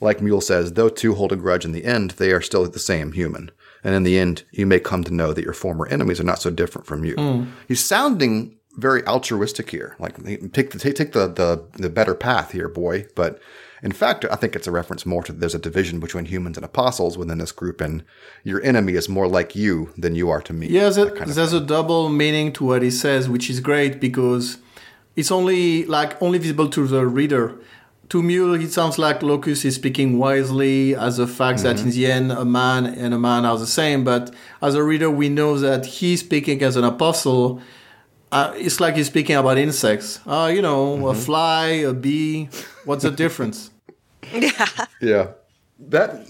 like Mule says, though two hold a grudge in the end, they are still the same human. And in the end, you may come to know that your former enemies are not so different from you. Mm. He's sounding very altruistic here. Like take the take, take the, the the better path here, boy. But in fact, I think it's a reference more to there's a division between humans and apostles within this group, and your enemy is more like you than you are to me. Yeah, there, there's a double meaning to what he says, which is great because it's only like only visible to the reader. To Mule, it sounds like Locus is speaking wisely as a fact mm-hmm. that in the end, a man and a man are the same. But as a reader, we know that he's speaking as an apostle. Uh, it's like he's speaking about insects. Uh, you know, mm-hmm. a fly, a bee. What's the difference? Yeah. Yeah. That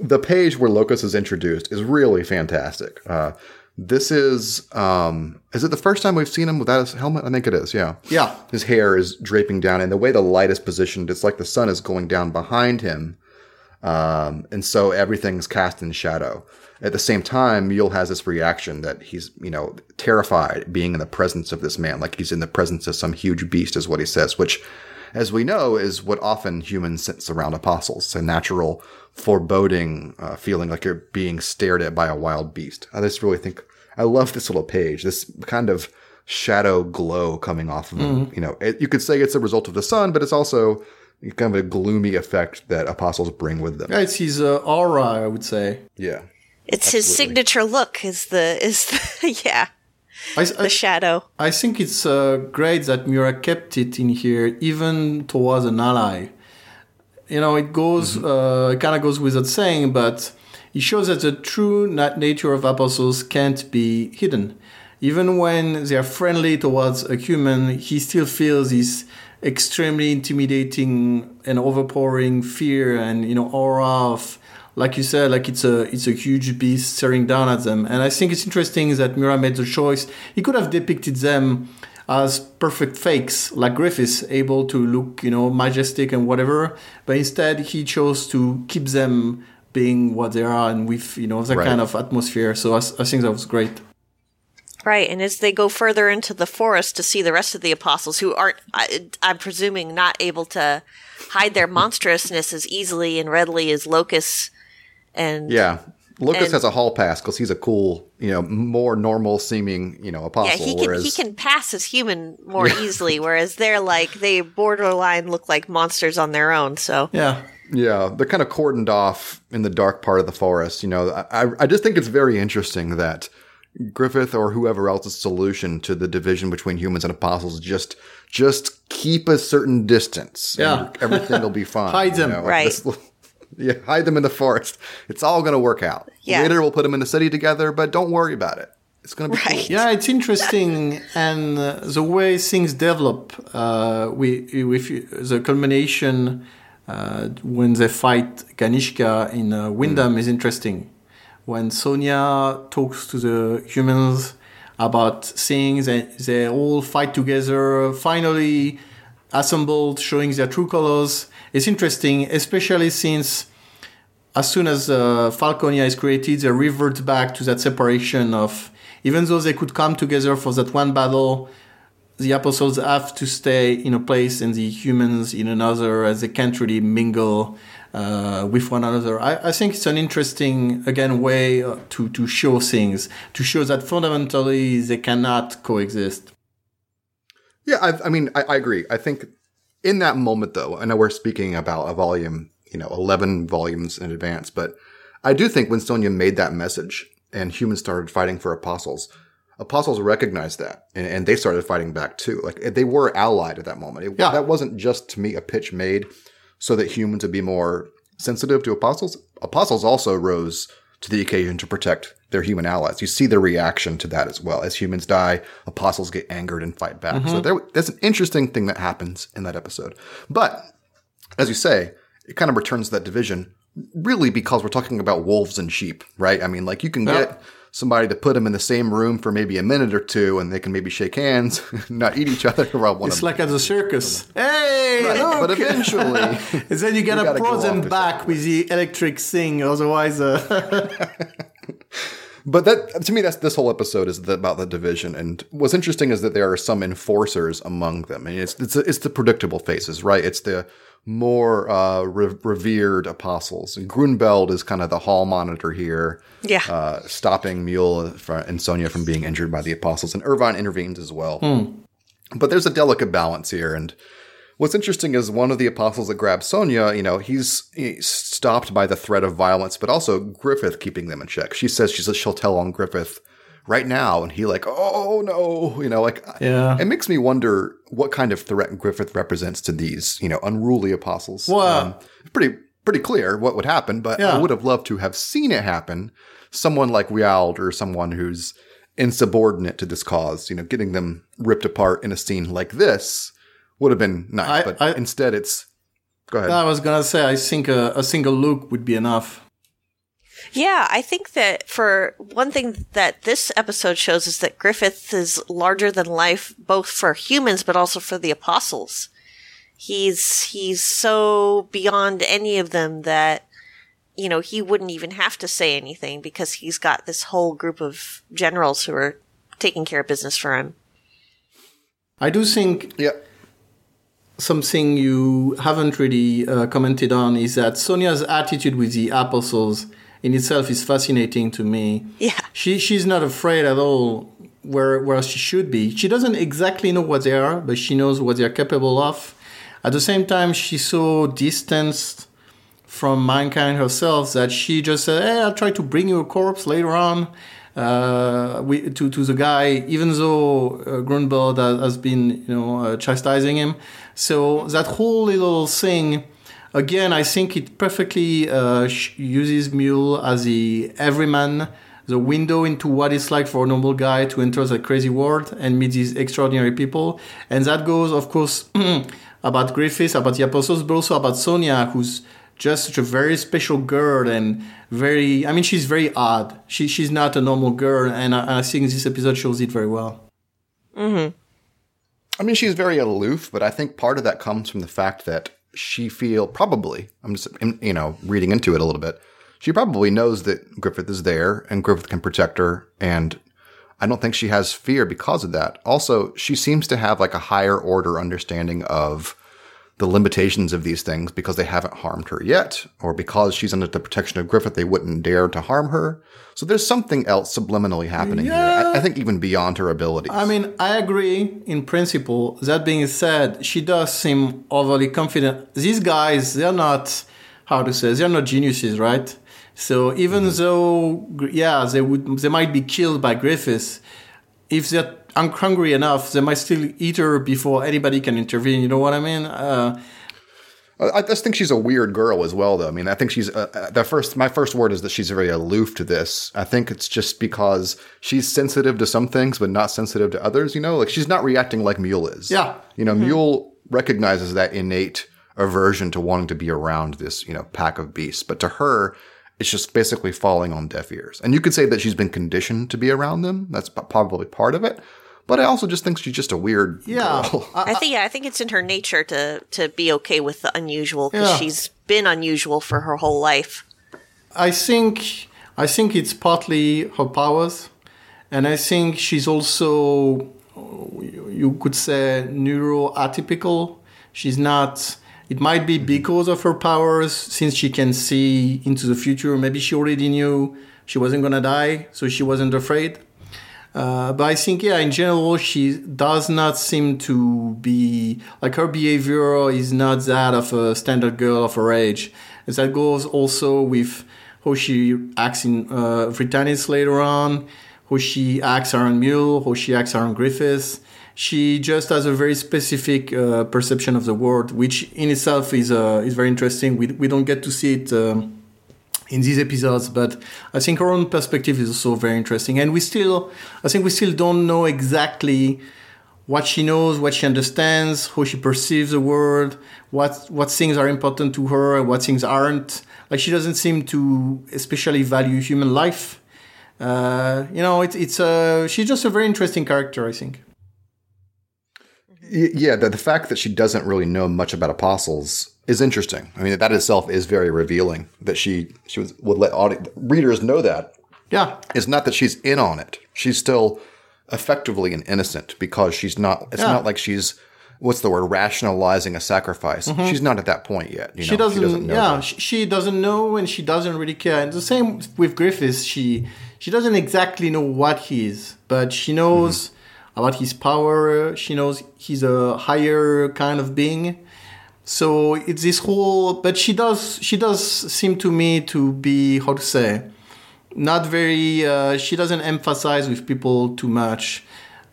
the page where Locus is introduced is really fantastic. Uh, this is um, is it the first time we've seen him without his helmet? I think it is. Yeah. Yeah. His hair is draping down, and the way the light is positioned, it's like the sun is going down behind him, um, and so everything's cast in shadow. At the same time, Mule has this reaction that he's, you know, terrified being in the presence of this man, like he's in the presence of some huge beast, is what he says, which as we know, is what often humans sense around apostles. It's a natural foreboding uh, feeling like you're being stared at by a wild beast. I just really think I love this little page, this kind of shadow glow coming off of him. Mm-hmm. You know, it, you could say it's a result of the sun, but it's also kind of a gloomy effect that apostles bring with them. Yeah, it's his uh, aura, I would say. Yeah. It's absolutely. his signature look is the is the, yeah. I, the I, shadow. I think it's uh, great that Miura kept it in here, even towards an ally. You know, it goes, mm-hmm. uh, it kind of goes without saying, but it shows that the true nature of apostles can't be hidden. Even when they are friendly towards a human, he still feels this extremely intimidating and overpowering fear and you know aura of like you said, like it's a it's a huge beast staring down at them. And I think it's interesting that Miura made the choice. He could have depicted them as perfect fakes, like Griffiths, able to look, you know, majestic and whatever. But instead, he chose to keep them being what they are and with, you know, that right. kind of atmosphere. So I, I think that was great. Right, and as they go further into the forest to see the rest of the apostles, who aren't, I, am presuming, not able to hide their monstrousness as easily and readily as Locus and yeah, Locus And- has a hall pass because he's a cool, you know, more normal seeming, you know, apostle. Yeah, apostle. he can whereas, he can pass as human more easily, whereas they're like they borderline look like monsters on their own. So Yeah. Yeah, they're kind of cordoned off in the dark part of the forest. You know, I, I just think it's very interesting that Griffith or whoever else's solution to the division between humans and apostles just just keep a certain distance. and Yeah. everything will be fine. Hide them. Right. This- yeah, hide them in the forest. It's all going to work out. Yeah. Later, we'll put them in the city together, but don't worry about it. It's going to be Right. cool. Yeah, it's interesting, and uh, the way things develop. Uh, we with the culmination uh, when they fight Ganishka in uh, Windham is interesting. When Sonia talks to the humans about things, they, they all fight together. Finally, assembled, showing their true colors. It's interesting, especially since as soon as uh, Falconia is created, they revert back to that separation of, even though they could come together for that one battle, the apostles have to stay in a place and the humans in another, as they can't really mingle uh, with one another. I, I think it's an interesting, again, way uh, to, to show things, to show that fundamentally they cannot coexist. Yeah, I, I mean, I, I agree. I think in that moment, though, I know we're speaking about a volume, you know, 11 volumes in advance, but I do think when Sonia made that message and humans started fighting for apostles, apostles recognized that and, and they started fighting back too. Like they were allied at that moment. It, Yeah. That wasn't just to me a pitch made so that humans would be more sensitive to apostles. Apostles also rose to the occasion to protect their human allies. You see the reaction to that as well. As humans die, apostles get angered and fight back. So mm-hmm. there, that's an interesting thing that happens in that episode. But as you say, it kind of returns to that division really because we're talking about wolves and sheep, right? I mean, like you can Yeah. get somebody to put them in the same room for maybe a minute or two and they can maybe shake hands, not eat each other while one It's like at a circus. Hey, Right, but eventually, and then you get You gotta go frozen off or back with the electric thing. Otherwise, uh, But that to me, that's this whole episode is the, about the division. And what's interesting is that there are some enforcers among them, and it's it's it's the predictable faces, right? It's the more uh, re- revered apostles. And Grunbeld is kind of the hall monitor here, yeah, uh, stopping Mule and Sonia from being injured by the apostles, and Irvine intervenes as well. But there's a delicate balance here, and what's interesting is one of the apostles that grabs Sonia, you know, he's, he's stopped by the threat of violence, but also Griffith keeping them in check. She says she's she'll tell on Griffith right now, and he like, oh no, you know, like Yeah. it makes me wonder what kind of threat Griffith represents to these, you know, unruly apostles. Um, Well- it's pretty pretty clear what would happen, but I would have loved to have seen it happen. Someone like Wyald or someone who's insubordinate to this cause, you know, getting them ripped apart in a scene like this would have been nice. I- but I- instead, it's go ahead. I was gonna say I think a, a single look would be enough. Yeah. I think that for one thing that this episode shows is that Griffith is larger than life, both for humans but also for the apostles. He's he's so beyond any of them that you know he wouldn't even have to say anything because he's got this whole group of generals who are taking care of business for him. I do think yeah, something you haven't really uh, commented on is that Sonia's attitude with the apostles in itself is fascinating to me. Yeah. She she's not afraid at all where where she should be. She doesn't exactly know what they are, but she knows what they're capable of. At the same time, she's so distanced from mankind herself that she just said, "Hey, I'll try to bring you a corpse later on." Uh, we, to to the guy, even though uh, Grunbeld has, has been, you know, uh, chastising him. So that whole little thing, again, I think it perfectly uh, uses Mule as the everyman, the window into what it's like for a normal guy to enter the crazy world and meet these extraordinary people. And that goes, of course, about Griffiths, about the apostles, but also about Sonia, who's just such a very special girl and very, I mean, she's very odd. She, she's not a normal girl. And I, I think this episode shows it very well. I mean, she's very aloof, but I think part of that comes from the fact that she feel probably I'm just you know reading into it a little bit. She probably knows that Griffith is there and Griffith can protect her, and I don't think she has fear because of that. Also, she seems to have like a higher order understanding of the limitations of these things because they haven't harmed her yet, or because she's under the protection of Griffith, they wouldn't dare to harm her. So there's something else subliminally happening here. I, I think even beyond her abilities. I mean, I agree in principle. That being said, she does seem overly confident. These guys, they're not, how to say, they're not geniuses, right? So even Mm-hmm. though, yeah, they would, they might be killed by Griffiths. If they're hungry enough, they might still eat her before anybody can intervene. You know what I mean? Uh, I just think she's a weird girl as well, though. I mean, I think she's uh, uh, the first. My first word is that she's very aloof to this. I think it's just because she's sensitive to some things, but not sensitive to others. You know, like she's not reacting like Mule is. Yeah. You know, Mule recognizes that innate aversion to wanting to be around this, you know, pack of beasts, but to her, it's just basically falling on deaf ears. And you could say that she's been conditioned to be around them. That's probably part of it. But I also just think she's just a weird yeah. girl. I- I think yeah, I think it's in her nature to to be okay with the unusual because Yeah. she's been unusual for her whole life. I think I think it's partly her powers, and I think she's also you could say neuroatypical. She's not. It might be because of her powers, since she can see into the future. Maybe she already knew she wasn't gonna die, so she wasn't afraid. Uh, but I think, yeah, in general, she does not seem to be like her behavior is not that of a standard girl of her age. And that goes also with how she acts in uh, later on, how she acts around Mule, how she acts around Griffiths. She just has a very specific uh, perception of the world, which in itself is uh, is very interesting. We we don't get to see it. Um, in these episodes, but I think our own perspective is also very interesting. And we still, I think we still don't know exactly what she knows, what she understands, how she perceives the world, what what things are important to her, and what things aren't. Like she doesn't seem to especially value human life. Uh, you know, it's it's a she's just a very interesting character, I think. Yeah, the, the fact that she doesn't really know much about apostles is interesting. I mean, that itself is very revealing. That she she was, would let audi- readers know that. Yeah, It's not that she's in on it. She's still effectively an innocent because she's not. It's Yeah. not like she's what's the word rationalizing a sacrifice. She's not at that point yet. You Mm-hmm. she know? doesn't, know yeah that. she, she doesn't know and she doesn't really care and the same with griffiths she she doesn't exactly know what he is but she knows Mm-hmm. about his power she knows he's a higher kind of being so it's this whole but she does she does seem to me to be how to say not very uh, she doesn't emphasize with people too much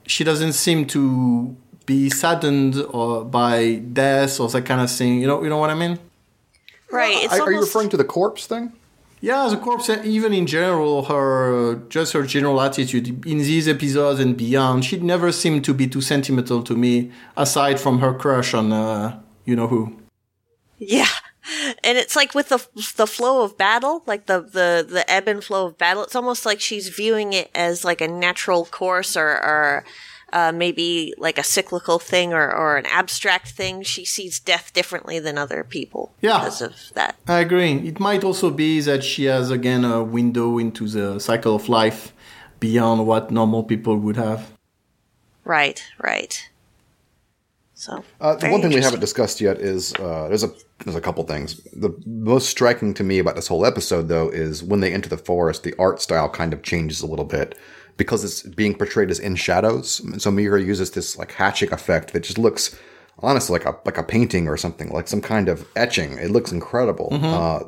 she doesn't seem to be saddened or by death or that kind of thing you know you know what i mean Right. It's Are, are you referring to the corpse thing? yeah the corpse even in general her just her general attitude in these episodes and beyond she never seemed to be too sentimental to me aside from her crush on uh, you know who yeah. And it's like with the the flow of battle, like the, the, the ebb and flow of battle, it's almost like she's viewing it as like a natural course or, or uh, maybe like a cyclical thing or, or an abstract thing. She sees death differently than other people Yeah. because of that. I agree. It might also be that she has again a window into the cycle of life beyond what normal people would have. Right, right. So Uh, the one thing we haven't discussed yet is uh, there's a there's a couple things. The most striking to me about this whole episode, though, is when they enter the forest, the art style kind of changes a little bit because it's being portrayed as in shadows. And so Miura uses this like hatching effect that just looks honestly like a like a painting or something, like some kind of etching. It looks incredible. Uh,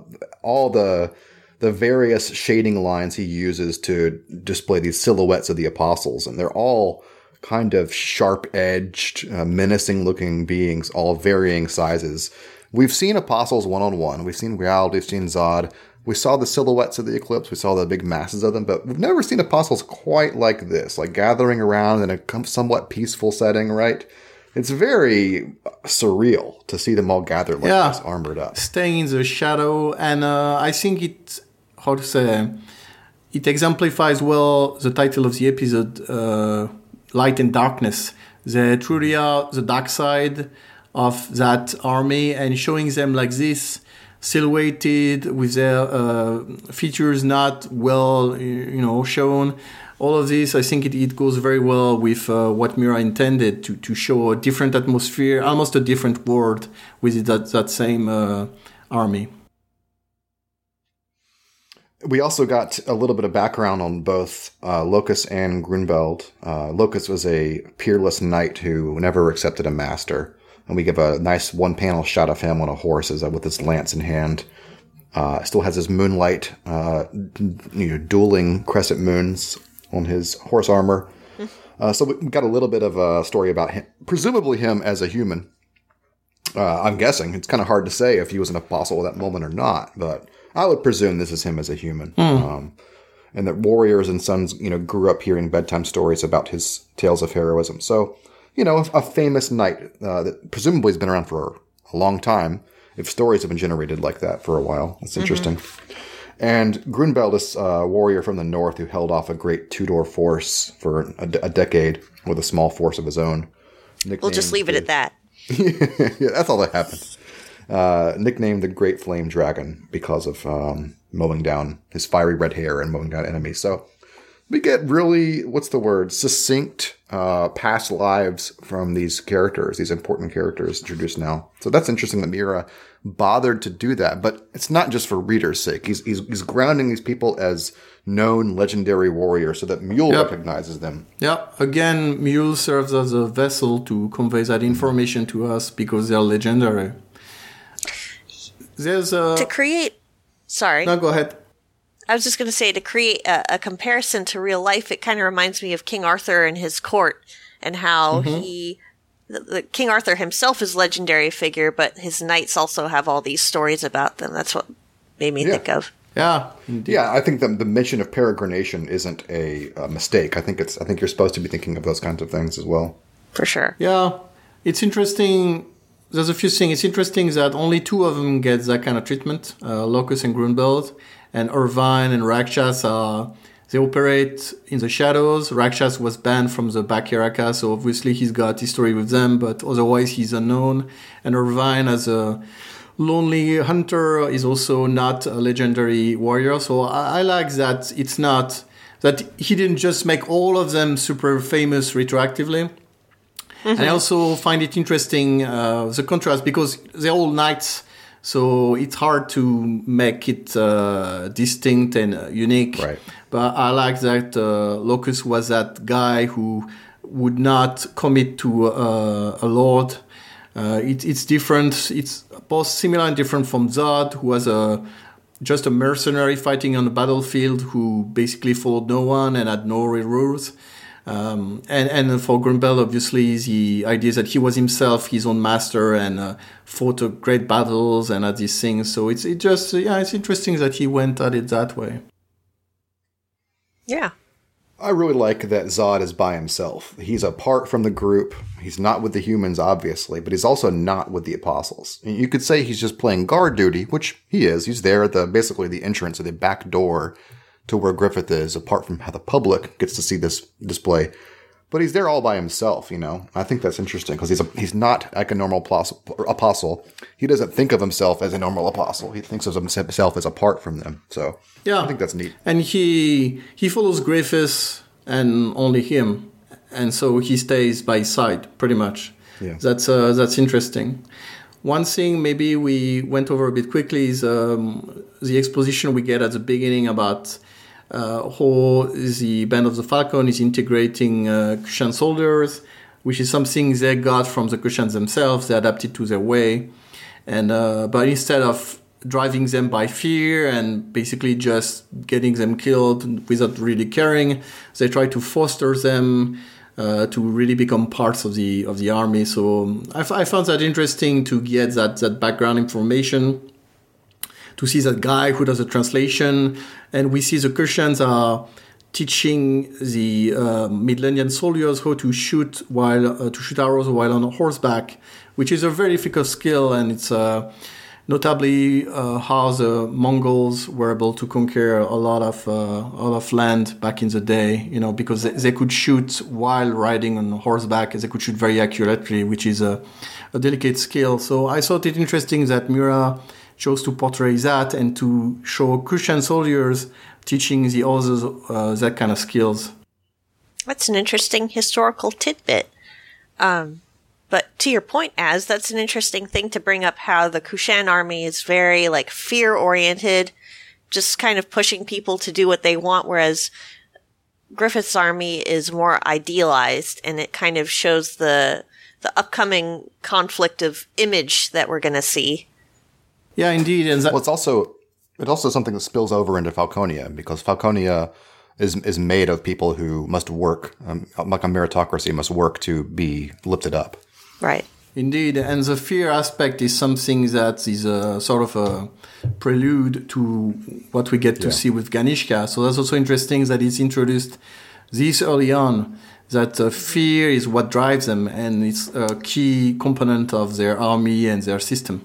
all the the various shading lines he uses to display these silhouettes of the apostles, and they're all kind of sharp edged, uh, menacing looking beings, all varying sizes. We've seen apostles one on one. We've seen Real, we've seen Zod. We saw the silhouettes of the eclipse. We saw the big masses of them, but we've never seen apostles quite like this, like gathering around in a somewhat peaceful setting, right? It's very surreal to see them all gathered like Yeah. this, armored up. Staying in the shadow, and uh, I think it, how to say, it exemplifies well the title of the episode, uh, Light and Darkness. The truly the dark side of that army, and showing them like this, silhouetted with their uh, features not well, you know, shown. all of this, I think it, it goes very well with uh, what Miura intended to, to show a different atmosphere, almost a different world with that, that same uh, army. We also got a little bit of background on both uh, Locus and Grunbeld. Uh, Locus was a peerless knight who never accepted a master. And we give a nice one panel shot of him on a horse as, uh, with his lance in hand. Uh, still has his moonlight, uh, you know, dueling crescent moons on his horse armor. Uh, so we got a little bit of a story about him, presumably him as a human. Uh, I'm guessing it's kind of hard to say if he was an apostle at that moment or not, but I would presume this is him as a human. Um, and that warriors and sons, you know, grew up hearing bedtime stories about his tales of heroism. So, you know, a, a famous knight uh, that presumably has been around for a long time. If stories have been generated like that for a while, that's interesting. And Grunbeld is a warrior from the north who held off a great Tudor force for a, a decade with a small force of his own. We'll just leave it at that. yeah, that's all that happened. Uh, nicknamed the Great Flame Dragon because of um, mowing down his fiery red hair and mowing down enemies. So we get really, what's the word, succinct uh, past lives from these characters, these important characters introduced now. So that's interesting that Miura bothered to do that. But it's not just for readers' sake. He's, he's, he's grounding these people as known legendary warriors so that Mule Yep. recognizes them. Yeah, again, Mule serves as a vessel to convey that information to us because they're legendary. There's a. To create, sorry, No, go ahead. I was just going to say to create a, a comparison to real life, it kind of reminds me of King Arthur and his court and how mm-hmm. he, the, the King Arthur himself is legendary figure, but his knights also have all these stories about them. That's what made me Yeah. think of. Yeah, indeed. Yeah, I think the, the mention of peregrination isn't a, a mistake. I think it's I think you're supposed to be thinking of those kinds of things as well. For sure. Yeah, it's interesting. There's a few things. It's interesting that only two of them get that kind of treatment, uh, Locus and Grunbeld, and Irvine and Rakshas are they operate in the shadows. Rakshas was banned from the Bakiraka, so obviously he's got history with them, but otherwise he's unknown. And Irvine, as a lonely hunter, is also not a legendary warrior. So I, I like that it's not that he didn't just make all of them super famous retroactively. And I also find it interesting uh, the contrast because they're all knights, so it's hard to make it uh, distinct and uh, unique. Right. But I like that uh, Locus was that guy who would not commit to uh, a lord. Uh, it, it's different. It's both similar and different from Zod, who was a just a mercenary fighting on the battlefield who basically followed no one and had no real rules. Um, and, and for Grunbeld, obviously, the idea is that he was himself his own master and uh, fought uh, great battles and had these things. So it's it just, yeah, it's interesting that he went at it that way. Yeah. I really like that Zod is by himself. He's apart from the group. He's not with the humans, obviously, but he's also not with the apostles. And You could say he's just playing guard duty, which he is. He's there at the basically the entrance or the back door to where Griffith is, apart from how the public gets to see this display. But he's there all by himself, you know. I think that's interesting because he's a, he's not like a normal apostle. He doesn't think of himself as a normal apostle. He thinks of himself as apart from them. So Yeah. I think that's neat. And he he follows Griffiths and only him, and so he stays by his side pretty much. Yeah. That's uh, that's interesting. One thing maybe we went over a bit quickly is um, the exposition we get at the beginning about how the Band of the Falcon is integrating uh, Kushan soldiers, which is something they got from the Kushans themselves. They adapted to their way, and uh, but instead of driving them by fear and basically just getting them killed without really caring, they try to foster them. Uh, to really become parts of the of the army, so I, f- I found that interesting to get that that background information to see that guy who does the translation, and we see the Kushans are teaching the uh, Midlandian soldiers how to shoot while uh, to shoot arrows while on horseback, which is a very difficult skill, and it's uh, notably uh, how the Mongols were able to conquer a lot of uh, a lot of land back in the day. You know, because they, they could shoot while riding on horseback, they could shoot very accurately, which is a, a delicate skill. So I thought it interesting that Miura chose to portray that and to show Kushan soldiers teaching the others uh, that kind of skills. That's an interesting historical tidbit. Um, but to your point, as that's an interesting thing to bring up how the Kushan army is very like fear oriented, just kind of pushing people to do what they want, whereas Griffith's army is more idealized and it kind of shows the the upcoming conflict of image that we're going to see. Yeah, indeed. And that, Well, it's also it's also something that spills over into Falconia because Falconia is is made of people who must work, um, like a meritocracy, must work to be lifted up. Right. Indeed, and the fear aspect is something that is a sort of a prelude to what we get to Yeah. see with Ganishka. So that's also interesting that it's introduced this early on. That uh, fear is what drives them, and it's a key component of their army and their system.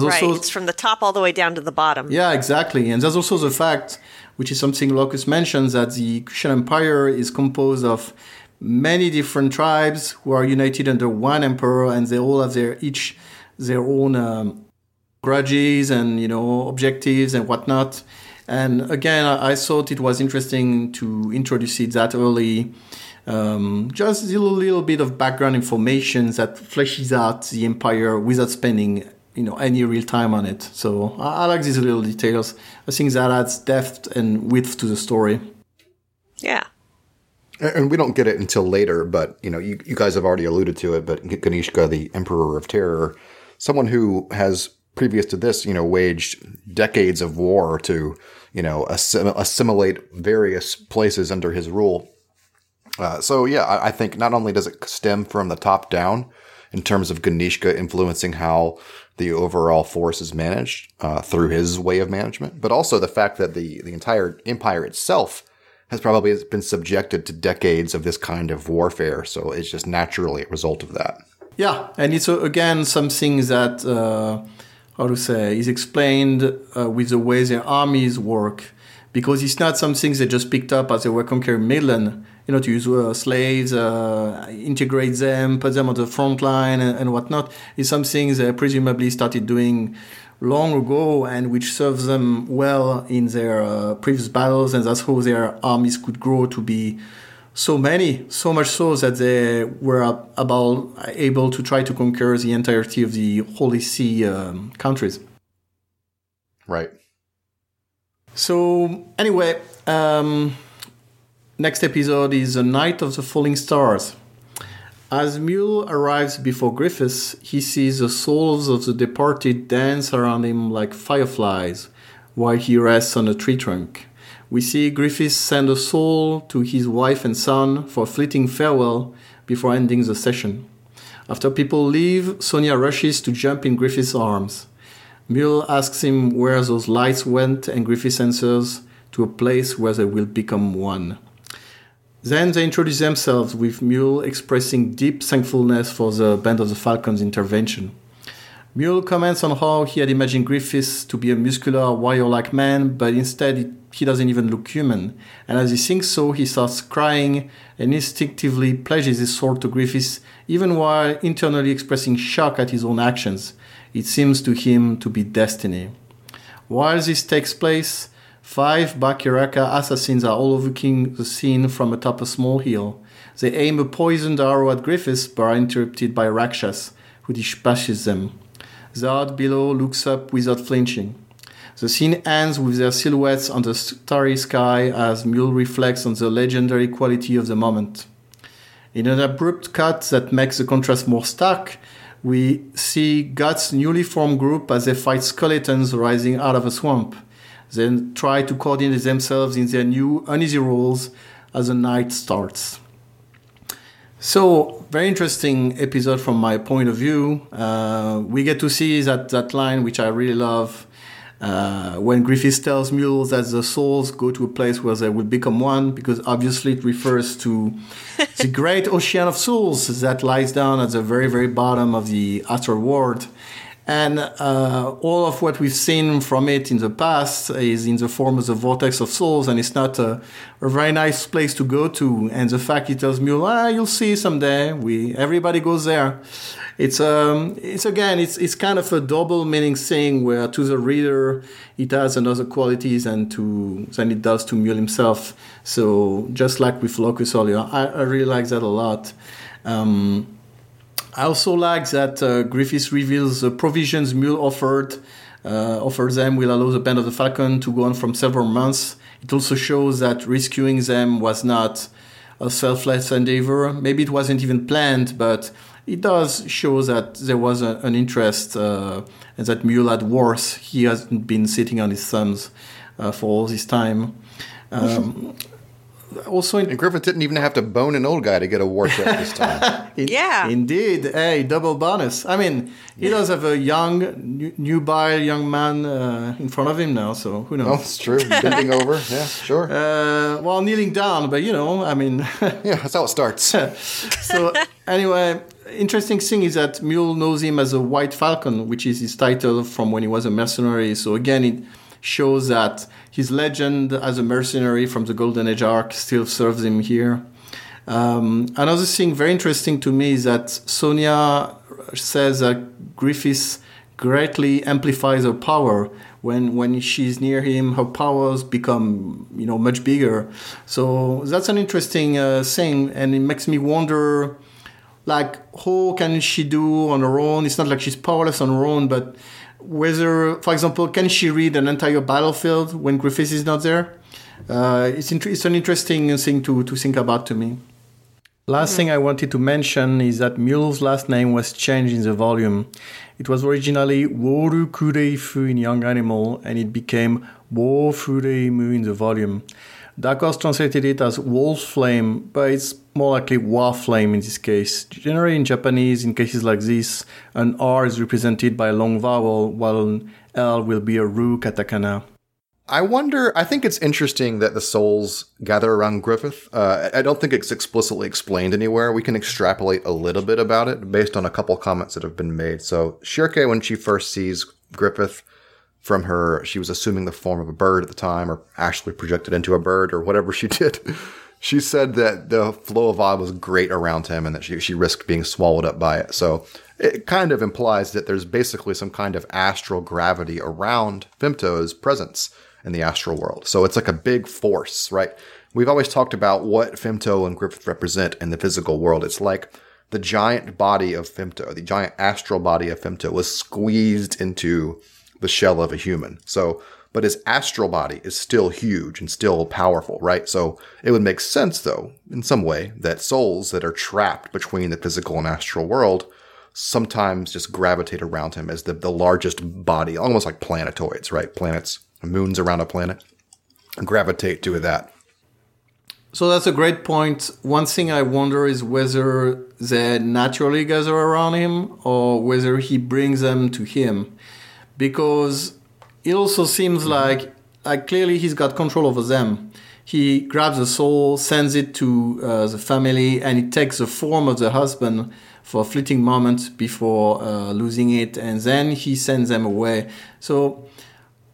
There's Right. also It's from the top all the way down to the bottom. yeah, exactly. And there's also the fact, which is something Locus mentions, that the Kushan Empire is composed of many different tribes who are united under one emperor, and they all have their each their own um, grudges and you know objectives and whatnot. And again, I, I thought it was interesting to introduce it that early. Um, just a little, little bit of background information that fleshes out the empire without spending you know any real time on it. So I, I like these little details. I think that adds depth and width to the story. Yeah. And and we don't get it until later, but you know, you, you guys have already alluded to it. But Ganishka, the Emperor of Terror, someone who has previous to this, you know, waged decades of war to, you know, assim- assimilate various places under his rule. Uh, so yeah, I, I think not only does it stem from the top down in terms of Ganishka influencing how the overall force is managed uh, through his way of management, but also the fact that the the entire empire itself has probably been subjected to decades of this kind of warfare. So it's just naturally a result of that. Yeah, and it's uh, again something that uh, how to say is explained uh, with the way their armies work, because it's not something they just picked up as they were conquering Midland. You know, to use uh, slaves, uh, integrate them, put them on the front line, and, and whatnot. It's something they presumably started doing long ago, and which serves them well in their uh, previous battles, and that's how their armies could grow to be so many, so much so that they were about able to try to conquer the entirety of the Holy See um, countries. Right. So anyway, um, next episode is the Night of the Falling Stars. As Mule arrives before Griffiths, he sees the souls of the departed dance around him like fireflies while he rests on a tree trunk. We see Griffiths send a soul to his wife and son for a fleeting farewell before ending the session. After people leave, Sonia rushes to jump in Griffiths' arms. Mule asks him where those lights went, and Griffiths answers to a place where they will become one. Then they introduce themselves, with Mule expressing deep thankfulness for the Band of the Falcons intervention. Mule comments on how he had imagined Griffiths to be a muscular, warrior like man, but instead he doesn't even look human. And as he thinks so, he starts crying and instinctively pledges his sword to Griffiths, even while internally expressing shock at his own actions. It seems to him to be destiny. While this takes place, five Bakiraka assassins are all overlooking the scene from atop a small hill. They aim a poisoned arrow at Griffiths, but are interrupted by Rakshas, who dispatches them. Zod below looks up without flinching. The scene ends with their silhouettes on the starry sky as Mule reflects on the legendary quality of the moment. In an abrupt cut that makes the contrast more stark, we see Guts' newly formed group as they fight skeletons rising out of a swamp. Then try to coordinate themselves in their new uneasy roles as the night starts. So, very interesting episode from my point of view. Uh, we get to see that, that line, which I really love, uh, when Griffith tells Mule that the souls go to a place where they will become one, because obviously it refers to the great ocean of souls that lies down at the very, very bottom of the astral world. And uh, all of what we've seen from it in the past is in the form of the vortex of souls, and it's not a, a very nice place to go to. And the fact he tells me, ah, you'll see someday. We everybody goes there. It's um, it's again, it's it's kind of a double meaning thing where to the reader it has another qualities and to than it does to Mule himself. So just like with Locus earlier, I, I really like that a lot. Um, I also like that uh, Griffiths reveals the provisions Mule offered. Uh, them will allow the Band of the Falcon to go on from several months. It also shows that rescuing them was not a selfless endeavor. Maybe it wasn't even planned, but it does show that there was a, an interest uh, and that Mule had worse. He hasn't been sitting on his thumbs uh, for all this time. Um, also in And Griffith didn't even have to bone an old guy to get a war chest this time. In- Yeah. Indeed. Hey, double bonus. I mean, he does have a young, nu- nubile young man uh, in front of him now, so who knows? oh, knows? it's true. Bending over. Yeah, sure. Uh, well, kneeling down, but you know, I mean. yeah, that's how it starts. so, anyway, interesting thing is that Mule knows him as a White Falcon, which is his title from when he was a mercenary. So, again, it shows that his legend as a mercenary from the Golden Age arc still serves him here. Um, another thing very interesting to me is that Sonia says that Griffiths greatly amplifies her power when when she's near him. Her powers become you know much bigger. So that's an interesting uh, thing, and it makes me wonder, like how can she do on her own? It's not like she's powerless on her own, but whether, for example, can she read an entire battlefield when Griffiths is not there? Uh, it's, int- it's an interesting thing to, to think about to me. Last thing I wanted to mention is that Mule's last name was changed in the volume. It was originally Woru Kureifu in Young Animal and it became Wo Fureimu in the volume. Dark Horse translated it as Wolf Flame, but it's more likely Wa Flame in this case. Generally in Japanese, in cases like this, an R is represented by a long vowel, while an L will be a Ru katakana. I wonder. I think it's interesting that the souls gather around Griffith. Uh, I don't think it's explicitly explained anywhere. We can extrapolate a little bit about it based on a couple comments that have been made. So Schierke, when she first sees Griffith from her, she was assuming the form of a bird at the time, or actually projected into a bird, or whatever she did. She said that the flow of vibe was great around him, and that she she risked being swallowed up by it. So it kind of implies that there's basically some kind of astral gravity around Femto's presence in the astral world. So it's like a big force, right? We've always talked about what Femto and Griffith represent in the physical world. It's like the giant body of Femto, the giant astral body of Femto was squeezed into the shell of a human. So, but his astral body is still huge and still powerful, right? So it would make sense though, in some way, that souls that are trapped between the physical and astral world sometimes just gravitate around him as the, the largest body, almost like planetoids, right? Planets, moons around a planet, gravitate to that. So that's a great point. One thing I wonder is whether they naturally gather around him or whether he brings them to him. Because it also seems like, like clearly he's got control over them. He grabs the soul, sends it to uh, the family, and it takes the form of the husband for a fleeting moment before uh, losing it, and then he sends them away. So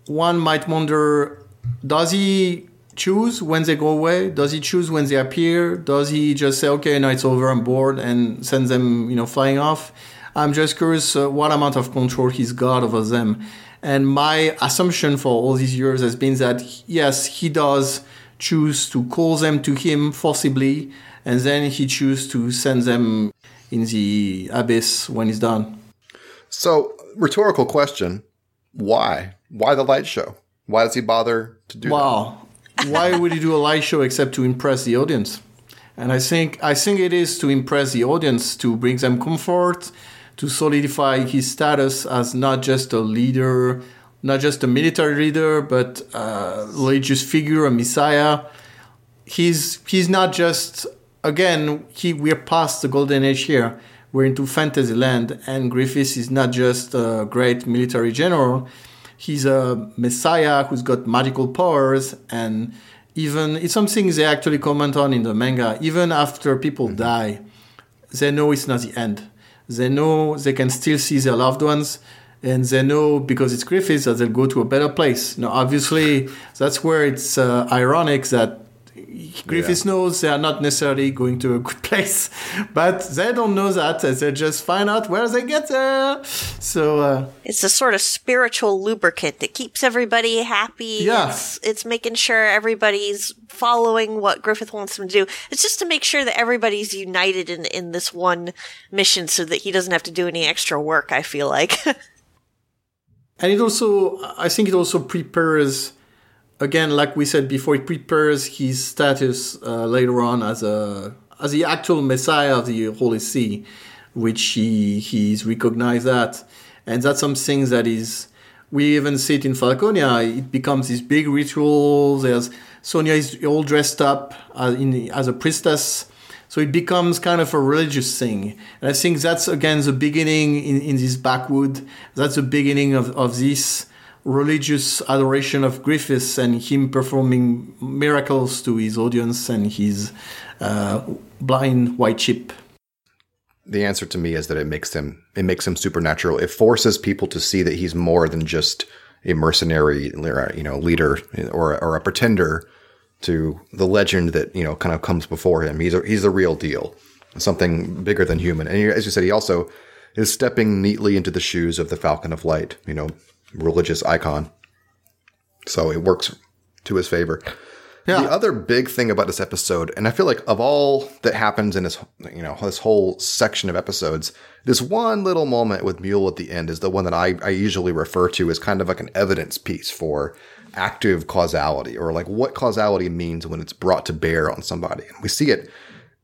one might wonder does he choose when they go away? Does he choose when they appear? Does he just say, okay, now it's over, I'm bored, and send them, you know, flying off? I'm just curious uh, what amount of control he's got over them. And my assumption for all these years has been that, yes, he does choose to call them to him forcibly, and then he chooses to send them in the abyss when he's done. So, rhetorical question why? Why the light show? Why does he bother to do that? Wow. Why would he do a light show except to impress the audience? And I think I think it is to impress the audience, to bring them comfort, to solidify his status as not just a leader, not just a military leader, but a religious figure, a messiah. He's he's not just again, he we're past the golden age here. We're into fantasy land, and Griffiths is not just a great military general he's a messiah who's got magical powers and even it's something they actually comment on in the manga even after people mm-hmm. die they know it's not the end they know they can still see their loved ones and they know because it's Griffiths that they'll go to a better place. Now, obviously, that's where it's uh, ironic that Griffiths Yeah. knows they are not necessarily going to a good place, but they don't know that. They just find out where they get there. So, uh, It's a sort of spiritual lubricant that keeps everybody happy. Yeah. It's, it's making sure everybody's following what Griffith wants them to do. It's just to make sure that everybody's united in, in this one mission so that he doesn't have to do any extra work, I feel like. and it also, I think it also prepares, again, like we said before, it prepares his status uh, later on as a as the actual messiah of the Holy See, which he he's recognized that, and that's something that is. We even see it in Falconia. It becomes this big ritual. There's Sonia is all dressed up as, in, as a priestess. So it becomes kind of a religious thing. And I think that's again the beginning in, in this backwood. That's the beginning of, of this religious adoration of Griffiths and him performing miracles to his audience and his uh, blind white sheep. the answer to me is that it makes him it makes him supernatural. It forces people to see that he's more than just a mercenary, you know, leader or or a pretender to the legend that you know kind of comes before him. He's a, he's the real deal, something bigger than human. And as you said, he also is stepping neatly into the shoes of the Falcon of Light, you know, religious icon. So it works to his favor. Yeah. The other big thing about this episode, and I feel like of all that happens in this, you know, this whole section of episodes, this one little moment with Mule at the end is the one that I, I usually refer to as kind of like an evidence piece for active causality or like what causality means when it's brought to bear on somebody. And we see it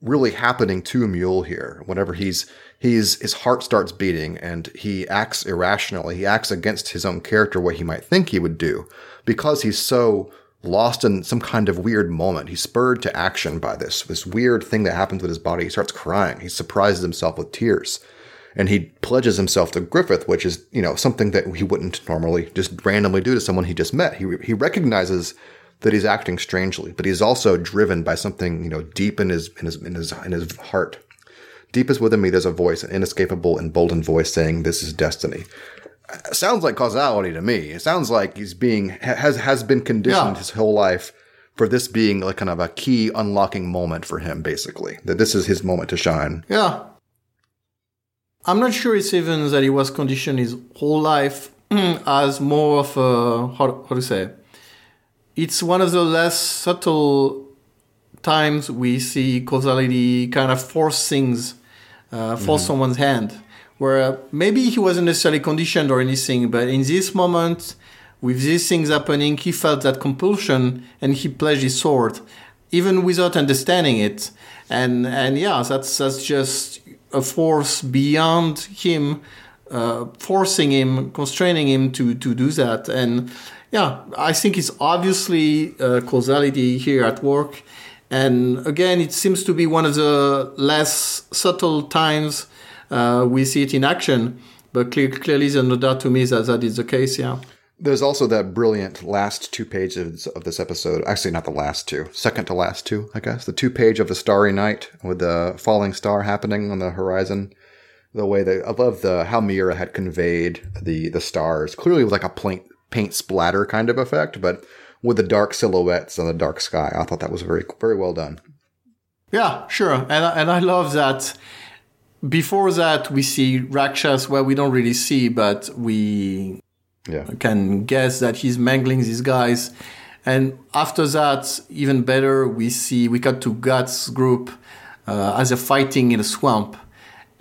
really happening to Mule here. Whenever he's he's his heart starts beating and he acts irrationally, he acts against his own character, what he might think he would do, because he's so lost in some kind of weird moment. He's spurred to action by this this weird thing that happens with his body. He starts crying. He surprises himself with tears. And he pledges himself to Griffith, which is, you know, something that he wouldn't normally just randomly do to someone he just met. He, he recognizes that he's acting strangely, but he's also driven by something, you know, deep in his in his in his in his heart. Deepest within me, there's a voice, an inescapable, emboldened voice saying, "This is destiny." It sounds like causality to me. It sounds like he's being has has been conditioned Yeah. his whole life for this being like kind of a key unlocking moment for him, basically. That this is his moment to shine. Yeah. I'm not sure it's even that he was conditioned his whole life as more of a, how, how to say, it's one of the less subtle times we see causality kind of force things, uh, force someone's hand. Where uh, maybe he wasn't necessarily conditioned or anything, but in this moment, with these things happening, he felt that compulsion and he pledged his sword, even without understanding it. And and yeah, that's that's just a force beyond him, uh, forcing him, constraining him to to do that. And yeah, I think it's obviously uh, causality here at work. And again, it seems to be one of the less subtle times uh, we see it in action. But clear, clearly, there's no doubt to me that that is the case. Yeah. There's also that brilliant last two pages of this episode. Actually, not the last two, second to last two, I guess. The two page of the Starry Night with the falling star happening on the horizon. The way that I love the how Miura had conveyed the the stars. Clearly, with like a paint paint splatter kind of effect, but with the dark silhouettes on the dark sky. I thought that was very very well done. Yeah, sure. And, I- and I love that. Before that, we see Rakshas, where we don't really see, but we Yeah, can guess that he's mangling these guys. And after that, even better, we see we cut to Guts' group uh, as they're fighting in a swamp.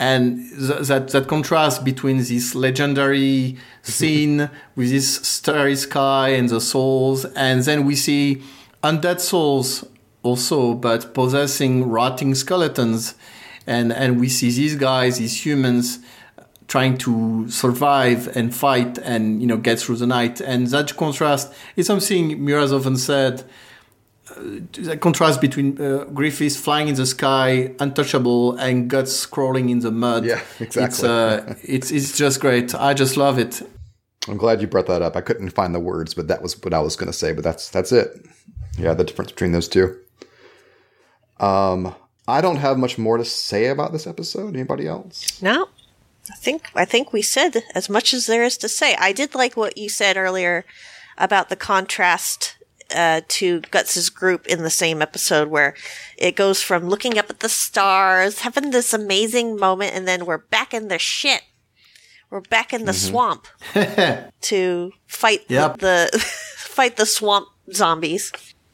And th- that, that contrast between this legendary scene with this starry sky and the souls, and then we see undead souls also, but possessing rotting skeletons. And, and we see these guys, these humans, trying to survive and fight and you know get through the night and that contrast is something Miura's often said uh, that contrast between uh, Griffiths flying in the sky untouchable and guts crawling in the mud Yeah, it's exactly. uh, it's it's just great I just love it I'm glad you brought that up. I couldn't find the words, but that was what I was going to say. But that's that's it. Yeah, the difference between those two. Um, I don't have much more to say about this episode. Anybody else? no? I think I think we said as much as there is to say. I did like what you said earlier about the contrast uh, to Guts's group in the same episode, where it goes from looking up at the stars, having this amazing moment, and then we're back in the shit. We're back in the swamp to fight Yep. the, the fight the swamp zombies.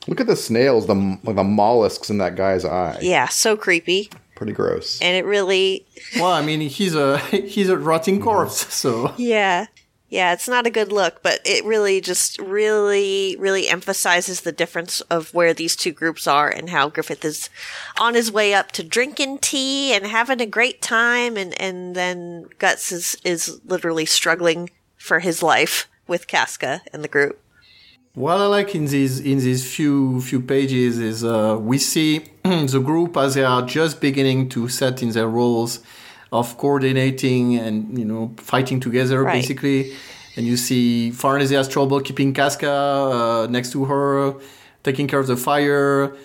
Look at the snails, the the mollusks in that guy's eye. Yeah, so creepy, Pretty gross. and it really Well, I mean, he's a he's a rotting corpse, so Yeah. Yeah, it's not a good look, but it really just really, really emphasizes the difference of where these two groups are and how Griffith is on his way up to drinking tea and having a great time and, and then Guts is, is literally struggling for his life with Casca and the group. What I like in these in these few few pages is uh, we see the group as they are just beginning to set in their roles of coordinating and you know fighting together Right. basically. And you see Farnese has trouble keeping Casca uh, next to her, taking care of the fire.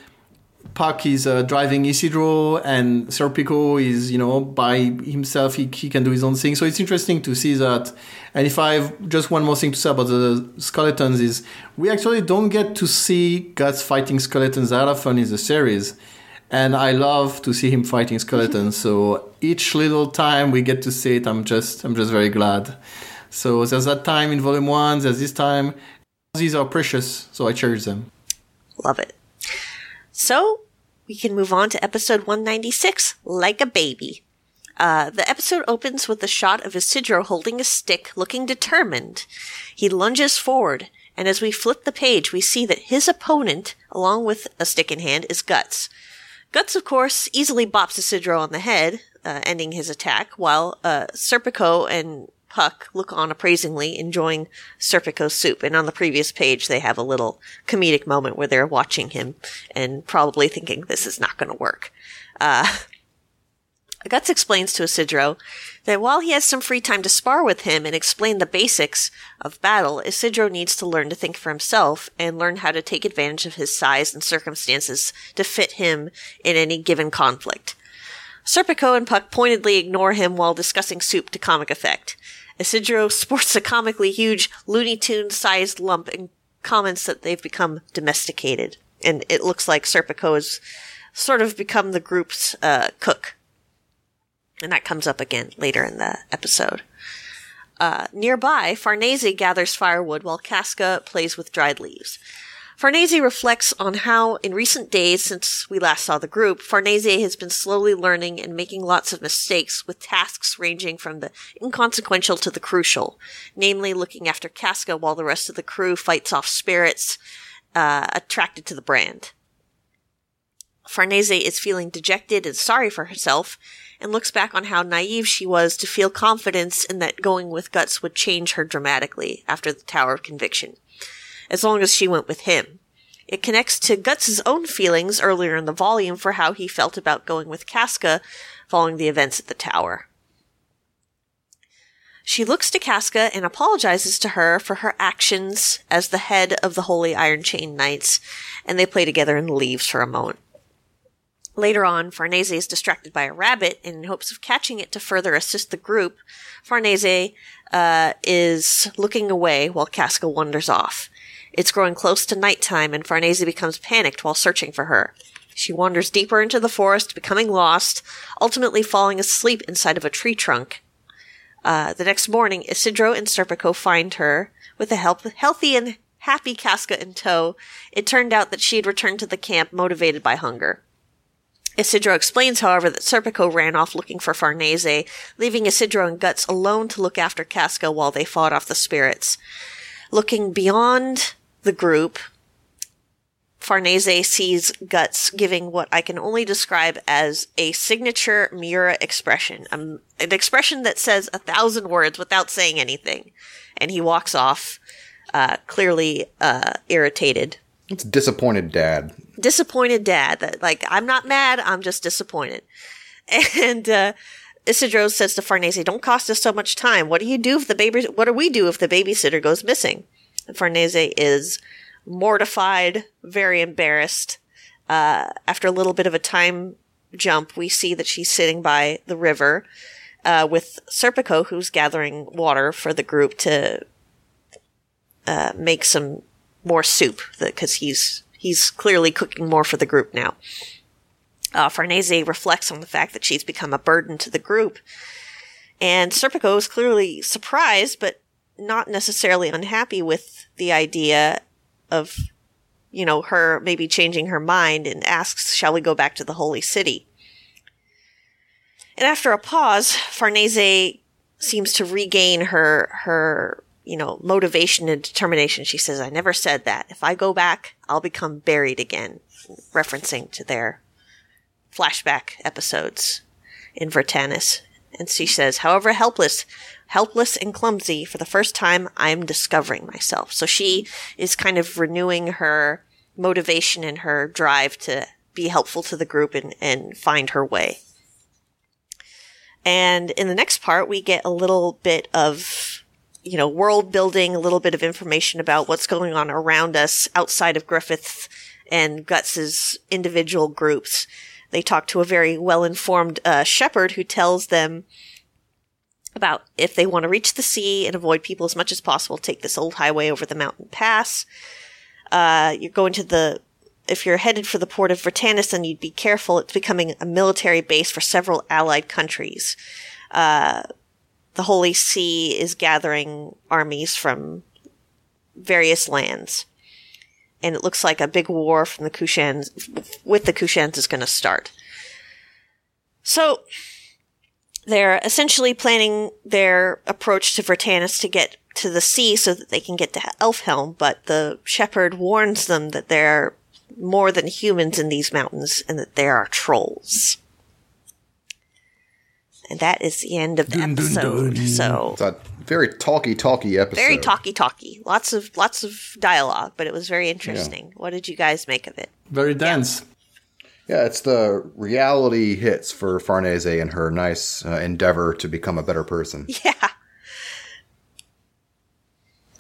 Puck is uh, driving Isidro, and Serpico is, you know, by himself, he, he can do his own thing. So it's interesting to see that. And if I have just one more thing to say about the skeletons is we actually don't get to see Guts fighting skeletons that often in the series. And I love to see him fighting skeletons. so each little time we get to see it, I'm just, I'm just very glad. So there's that time in volume one, there's this time. These are precious, so I cherish them. Love it. So we can move on to episode 196, Like a Baby. Uh, the episode opens with a shot of Isidro holding a stick, looking determined. He lunges forward, and as we flip the page, we see that his opponent, along with a stick in hand, is Guts. Guts, of course, easily bops Isidro on the head, uh, ending his attack, while uh, Serpico and Puck look on appraisingly, enjoying Serpico's soup. And on the previous page, they have a little comedic moment where they're watching him and probably thinking this is not going to work. Uh, Guts explains to Isidro that while he has some free time to spar with him and explain the basics of battle, Isidro needs to learn to think for himself and learn how to take advantage of his size and circumstances to fit him in any given conflict. Serpico and Puck pointedly ignore him while discussing soup to comic effect. Isidro sports a comically huge Looney Tune sized lump and comments that they've become domesticated. And it looks like Serpico has sort of become the group's uh, cook. And that comes up again later in the episode. Uh, nearby, Farnese gathers firewood while Casca plays with dried leaves. Farnese reflects on how, in recent days since we last saw the group, Farnese has been slowly learning and making lots of mistakes with tasks ranging from the inconsequential to the crucial, namely looking after Casca while the rest of the crew fights off spirits uh, attracted to the brand. Farnese is feeling dejected and sorry for herself, and looks back on how naive she was to feel confidence in that going with Guts would change her dramatically after the Tower of Conviction, as long as she went with him. It connects to Guts's own feelings earlier in the volume for how he felt about going with Casca following the events at the Tower. She looks to Casca and apologizes to her for her actions as the head of the Holy Iron Chain Knights, and they play together and leaves for a moment. Later on, Farnese is distracted by a rabbit, and in hopes of catching it to further assist the group, Farnese uh, is looking away while Casca wanders off. It's growing close to nighttime, and Farnese becomes panicked while searching for her. She wanders deeper into the forest, becoming lost, ultimately falling asleep inside of a tree trunk. Uh, the next morning, Isidro and Serpico find her with a help- healthy and happy Casca in tow. It turned out that she had returned to the camp motivated by hunger. Isidro explains, however, that Serpico ran off looking for Farnese, leaving Isidro and Guts alone to look after Casca while they fought off the spirits. Looking beyond the group, Farnese sees Guts giving what I can only describe as a signature Miura expression, um, an expression that says a thousand words without saying anything. And he walks off, uh, clearly uh, irritated It's disappointed dad. disappointed dad that like i'm not mad i'm just disappointed. And uh isidro says to farnese don't cost us so much time. What do you do if the baby what do we do if the babysitter goes missing? And farnese is mortified very embarrassed. Uh after a little bit of a time jump we see that she's sitting by the river uh, with Serpico, who's gathering water for the group to uh, make some more soup because he's he's clearly cooking more for the group now. Uh, Farnese reflects on the fact that she's become a burden to the group, and Serpico is clearly surprised, but not necessarily unhappy with the idea of, you know, her maybe changing her mind and asks, "Shall we go back to the holy city?" And after a pause, Farnese seems to regain her her you know motivation and determination. She says, "I never said that. If I go back, I'll become buried again," referencing to their flashback episodes in Vritannis. And she says, "However helpless." Helpless and clumsy, for the first time, I'm discovering myself. So she is kind of renewing her motivation and her drive to be helpful to the group and, and find her way. And in the next part, we get a little bit of, you know, world building, a little bit of information about what's going on around us outside of Griffith and Guts's individual groups. They talk to a very well informed uh, shepherd who tells them about if they want to reach the sea and avoid people as much as possible, take this old highway over the mountain pass. Uh, you're going to the if you're headed for the port of Vritannis, then you'd be careful. It's becoming a military base for several allied countries. Uh, the Holy See is gathering armies from various lands. And it looks like a big war from the Kushans, with the Kushans is going to start. So, they're essentially planning their approach to Vritannis to get to the sea so that they can get to Elfhelm, but the shepherd warns them that they're more than humans in these mountains and that there are trolls. And that is the end of the Dun, dun, episode. dun. So It's a very talky, talky episode. very talky talky. Lots of lots of dialogue, but it was very interesting. What did you guys make of it? Very dense. Yeah, it's the reality hits for Farnese and her nice uh, endeavor to become a better person. Yeah.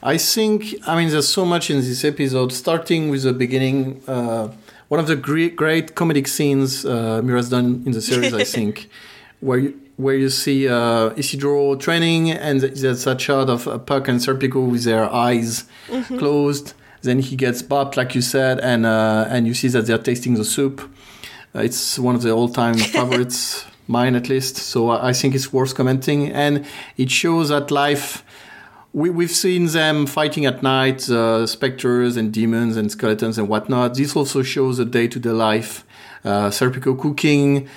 I think, I mean, there's so much in this episode, starting with the beginning. Uh, one of the great, great comedic scenes uh, Miura's done in the series, I think, where you, where you see uh, Isidro training and there's a shot of uh, Puck and Serpico with their eyes closed. Then he gets bopped, like you said, and uh, and you see that they're tasting the soup. Uh, it's one of the all-time favorites, mine at least. So I I think it's worth commenting, and it shows that life. We, we've seen them fighting at night, uh, specters and demons and skeletons and whatnot. This also shows a day-to-day life. Uh, Serpico cooking,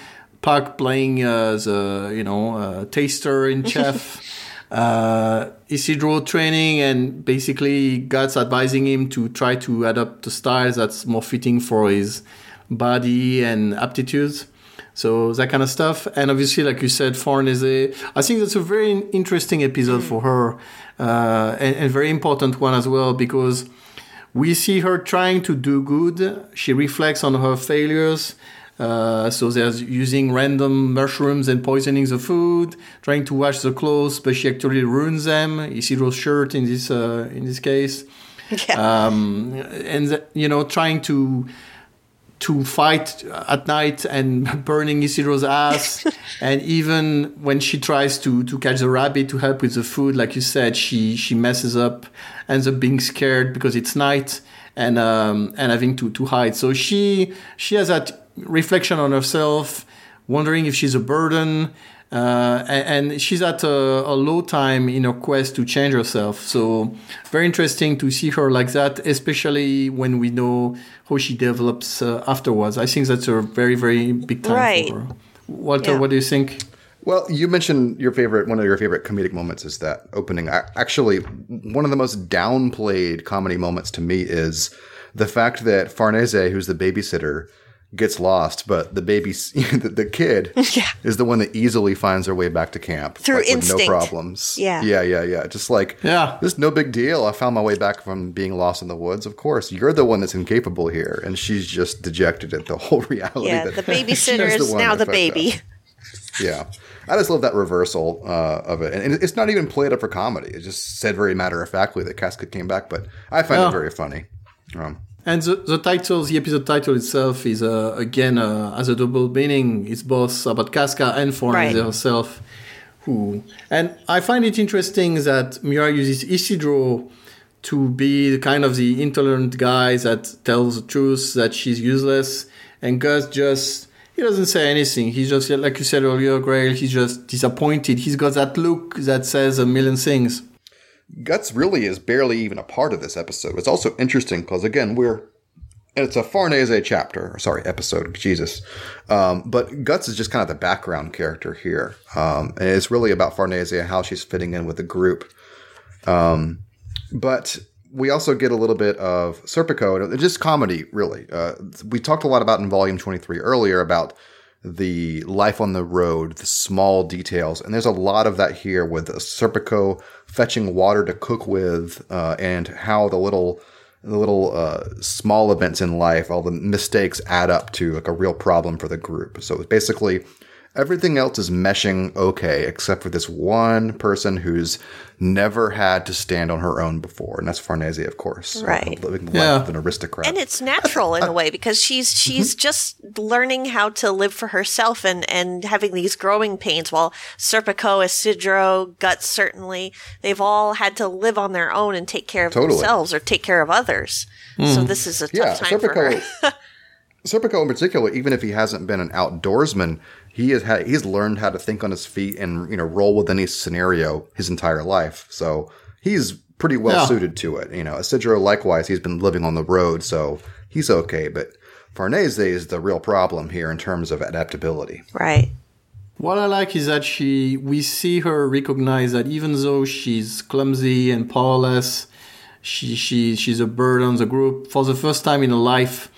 Puck playing as a you know uh, taster in chef. uh, Isidro training and basically Guts advising him to try to adapt the styles that's more fitting for his body and aptitudes. So that kind of stuff. And obviously, like you said, Farnese, I think that's a very interesting episode for her uh, and, and very important one as well because we see her trying to do good. She reflects on her failures. Uh, so there's using random mushrooms and poisoning the food, trying to wash the clothes, but she actually ruins them. Isidro's shirt in this uh, in this case, Yeah. um, and th- you know trying to to fight at night and burning Isidro's ass. and even when she tries to, to catch the rabbit to help with the food, like you said, she, she messes up, ends up being scared because it's night and, um, and having to, to hide. So she, she has that reflection on herself, wondering if she's a burden. Uh, and, and she's at a, a low time in her quest to change herself. So very interesting to see her like that, especially when we know how she develops uh, afterwards. I think that's a very very big time Right. for her. Walter, Yeah. what do you think? Well, you mentioned your favorite. One of your favorite comedic moments is that opening. A- Actually, one of the most downplayed comedy moments to me is the fact that Farnese, who's the babysitter, gets lost, but the baby, the, the kid, Yeah. is the one that easily finds her way back to camp Through like, with instinct. no problems. Yeah. yeah, yeah, yeah. Just like Yeah. this, is no big deal. I found my way back from being lost in the woods. Of course, you're the one that's incapable here, and she's just dejected at the whole reality. Yeah, that the babysitter is one now the fucked up. baby. Yeah. I just love that reversal uh, of it. And it's not even played up for comedy. It's just said very matter of factly that Casca came back, but I find Yeah. it very funny. Um, And the, the title, the episode title itself is uh, again uh, as a double meaning. It's both about Casca and Farnese Right. herself, who. And I find it interesting that Miura uses Isidro to be the kind of the intolerant guy that tells the truth that she's useless, and Guts just he doesn't say anything. He's just like you said earlier, Grail. He's just disappointed. He's got that look that says a million things. Guts really is barely even a part of this episode. It's also interesting because again we're it's a Farnese chapter, sorry, episode, Jesus. Um, but Guts is just kind of the background character here. Um, and it's really about Farnese and how she's fitting in with the group. Um, but we also get a little bit of Serpico and just comedy, really. Uh, we talked a lot about in volume 23 earlier about the life on the road, the small details. And there's a lot of that here with Serpico fetching water to cook with uh, and how the little the little uh, small events in life, all the mistakes add up to like a real problem for the group. So it's basically, everything else is meshing okay, except for this one person who's never had to stand on her own before, and that's Farnese, of course, right? living the Yeah. life of an aristocrat. and it's natural in a way because she's she's just learning how to live for herself and and having these growing pains while Serpico, Isidro, Guts certainly they've all had to live on their own and take care of Totally. themselves or take care of others. So hmm. this is a tough yeah, time for her. Serpico. Serpico, in particular, even if he hasn't been an outdoorsman, he has had he's learned how to think on his feet and you know roll with any scenario his entire life. So he's pretty well Yeah. suited to it. You know, Isidro likewise, he's been living on the road, so he's okay. But Farnese is the real problem here in terms of adaptability. Right. What I like is that she we see her recognize that even though she's clumsy and powerless, she she she's a burden on the group. For the first time in her life,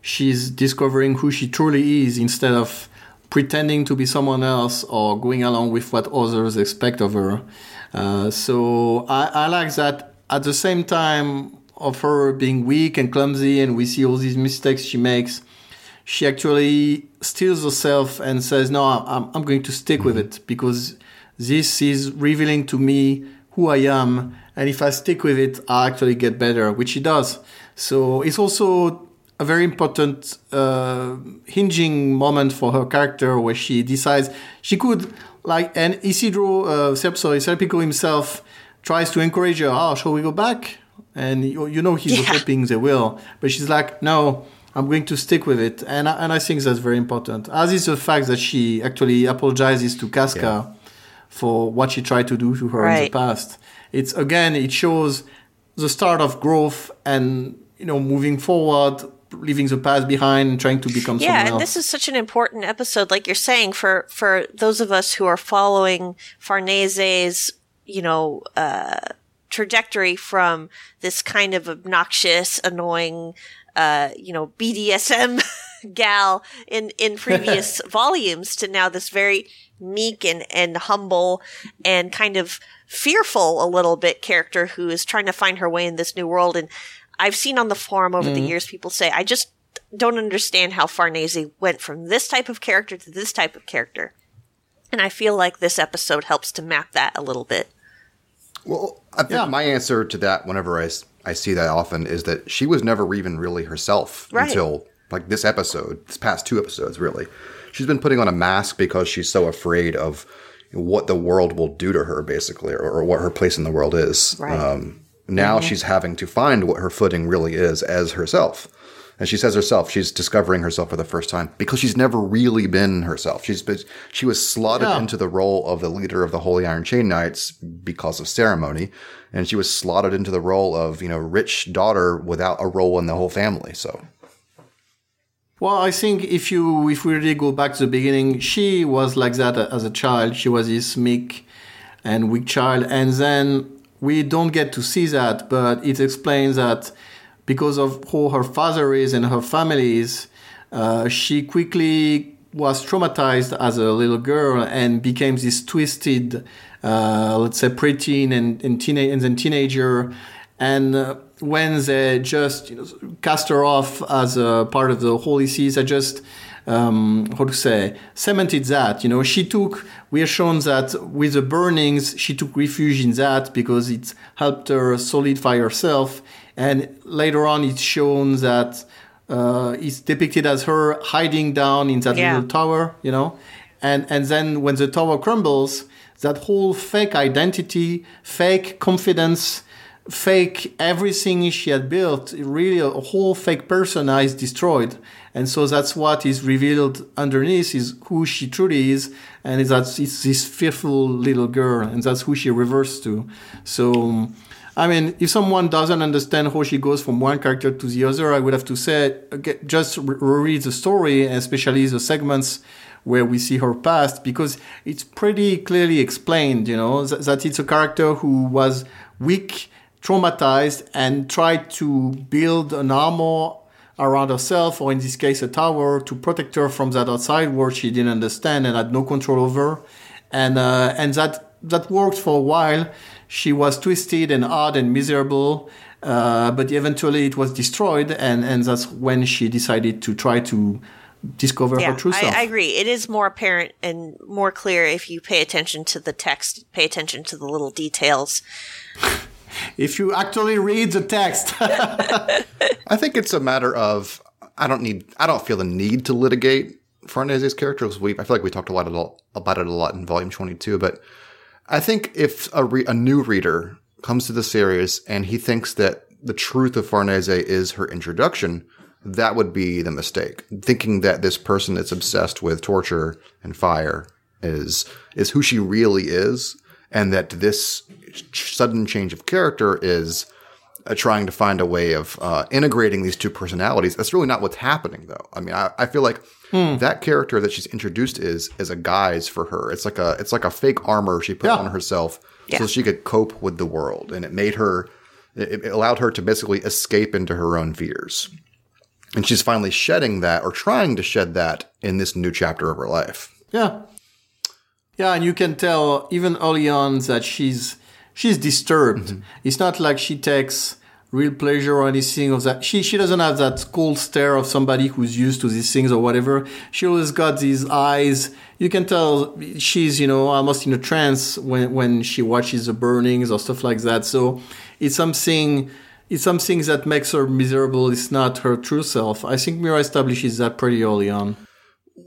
she's discovering who she truly is instead of pretending to be someone else or going along with what others expect of her. Uh, so I, I like that. At the same time of her being weak and clumsy, and we see all these mistakes she makes she actually steels herself and says, "No, I'm, I'm going to stick with it because this is revealing to me who I am, and if I stick with it, I actually get better," which she does. So it's also a very important uh, hinging moment for her character where she decides she could like and Isidro uh, sorry Serpico himself tries to encourage her. Oh, shall we go back? And you, you know he's Yeah. hoping they will, but she's like, no, I'm going to stick with it, and I, and I think that's very important. As is the fact that she actually apologizes to Casca for what she tried to do to her in the past. It's again, it shows the start of growth and you know moving forward, leaving the past behind, and trying to become Yeah, someone and this is such an important episode, like you're saying, for for those of us who are following Farnese's, you know, uh, trajectory from this kind of obnoxious, annoying, uh, you know, BDSM gal in in previous volumes to now this very meek and and humble and kind of fearful a little bit character who is trying to find her way in this new world. And I've seen on the forum over the years people say I just don't understand how Farnese went from this type of character to this type of character. And I feel like this episode helps to map that a little bit. Well, I think Yeah. my answer to that, whenever I, I see that often, is that she was never even really herself Right. until like this episode, this past two episodes, really. She's been putting on a mask because she's so afraid of what the world will do to her, basically, or, or what her place in the world is. Right. Um, now mm-hmm. she's having to find what her footing really is as herself. And she says herself, she's discovering herself for the first time because she's never really been herself. She's been, she was slotted into the role of the leader of the Holy Iron Chain Knights because of ceremony, and she was slotted into the role of you know rich daughter without a role in the whole family. So Well, I think if you if we really go back to the beginning, she was like that as a child. She was this meek and weak child, and then we don't get to see that, but it explains that because of who her father is and her family is, uh, she quickly was traumatized as a little girl and became this twisted, uh, let's say, preteen and and, and then teenager. And uh, when they just you know, cast her off as a part of the holy seas, I just um, how to say cemented that. You know, she took. We are shown that with the burnings, she took refuge in that because it helped her solidify herself. And later on, it's shown that uh, it's depicted as her hiding down in that Yeah. little tower. You know, and and then when the tower crumbles, that whole fake identity, fake confidence, fake everything she had built, really a whole fake persona is destroyed. And so that's what is revealed underneath is who she truly is. And that's it's this fearful little girl. And that's who she reverts to. So, I mean, if someone doesn't understand how she goes from one character to the other, I would have to say, just reread the story, especially the segments where we see her past, because it's pretty clearly explained, you know, that it's a character who was weak, traumatized, and tried to build an armor around herself, or in this case, a tower to protect her from that outside world she didn't understand and had no control over. And, uh, and that, that worked for a while. She was twisted and odd and miserable. Uh, but eventually it was destroyed. And, and that's when she decided to try to discover Yeah, her true I, self. I agree. It is more apparent and more clear if you pay attention to the text, pay attention to the little details. If you actually read the text. I think it's a matter of I don't need I don't feel the need to litigate Farnese's character. Because we I feel like we talked a lot about, it a lot in volume 22 but I think if a, re, a new reader comes to the series and he thinks that the truth of Farnese is her introduction that would be the mistake. Thinking that this person that's obsessed with torture and fire is is who she really is and that this sudden change of character is uh, trying to find a way of uh, integrating these two personalities. That's really not what's happening, though. I mean, I, I feel like that character that she's introduced is is a guise for her. It's like a it's like a fake armor she put Yeah. on herself Yeah. so she could cope with the world, and it made her. It, it allowed her to basically escape into her own fears, and she's finally shedding that or trying to shed that in this new chapter of her life. Yeah. Yeah, and you can tell even early on that she's she's disturbed. Mm-hmm. It's not like she takes real pleasure or anything of that. She she doesn't have that cold stare of somebody who's used to these things or whatever. She always got these eyes. You can tell she's, you know, almost in a trance when when she watches the burnings or stuff like that. So it's something it's something that makes her miserable. It's not her true self. I think Miura establishes that pretty early on.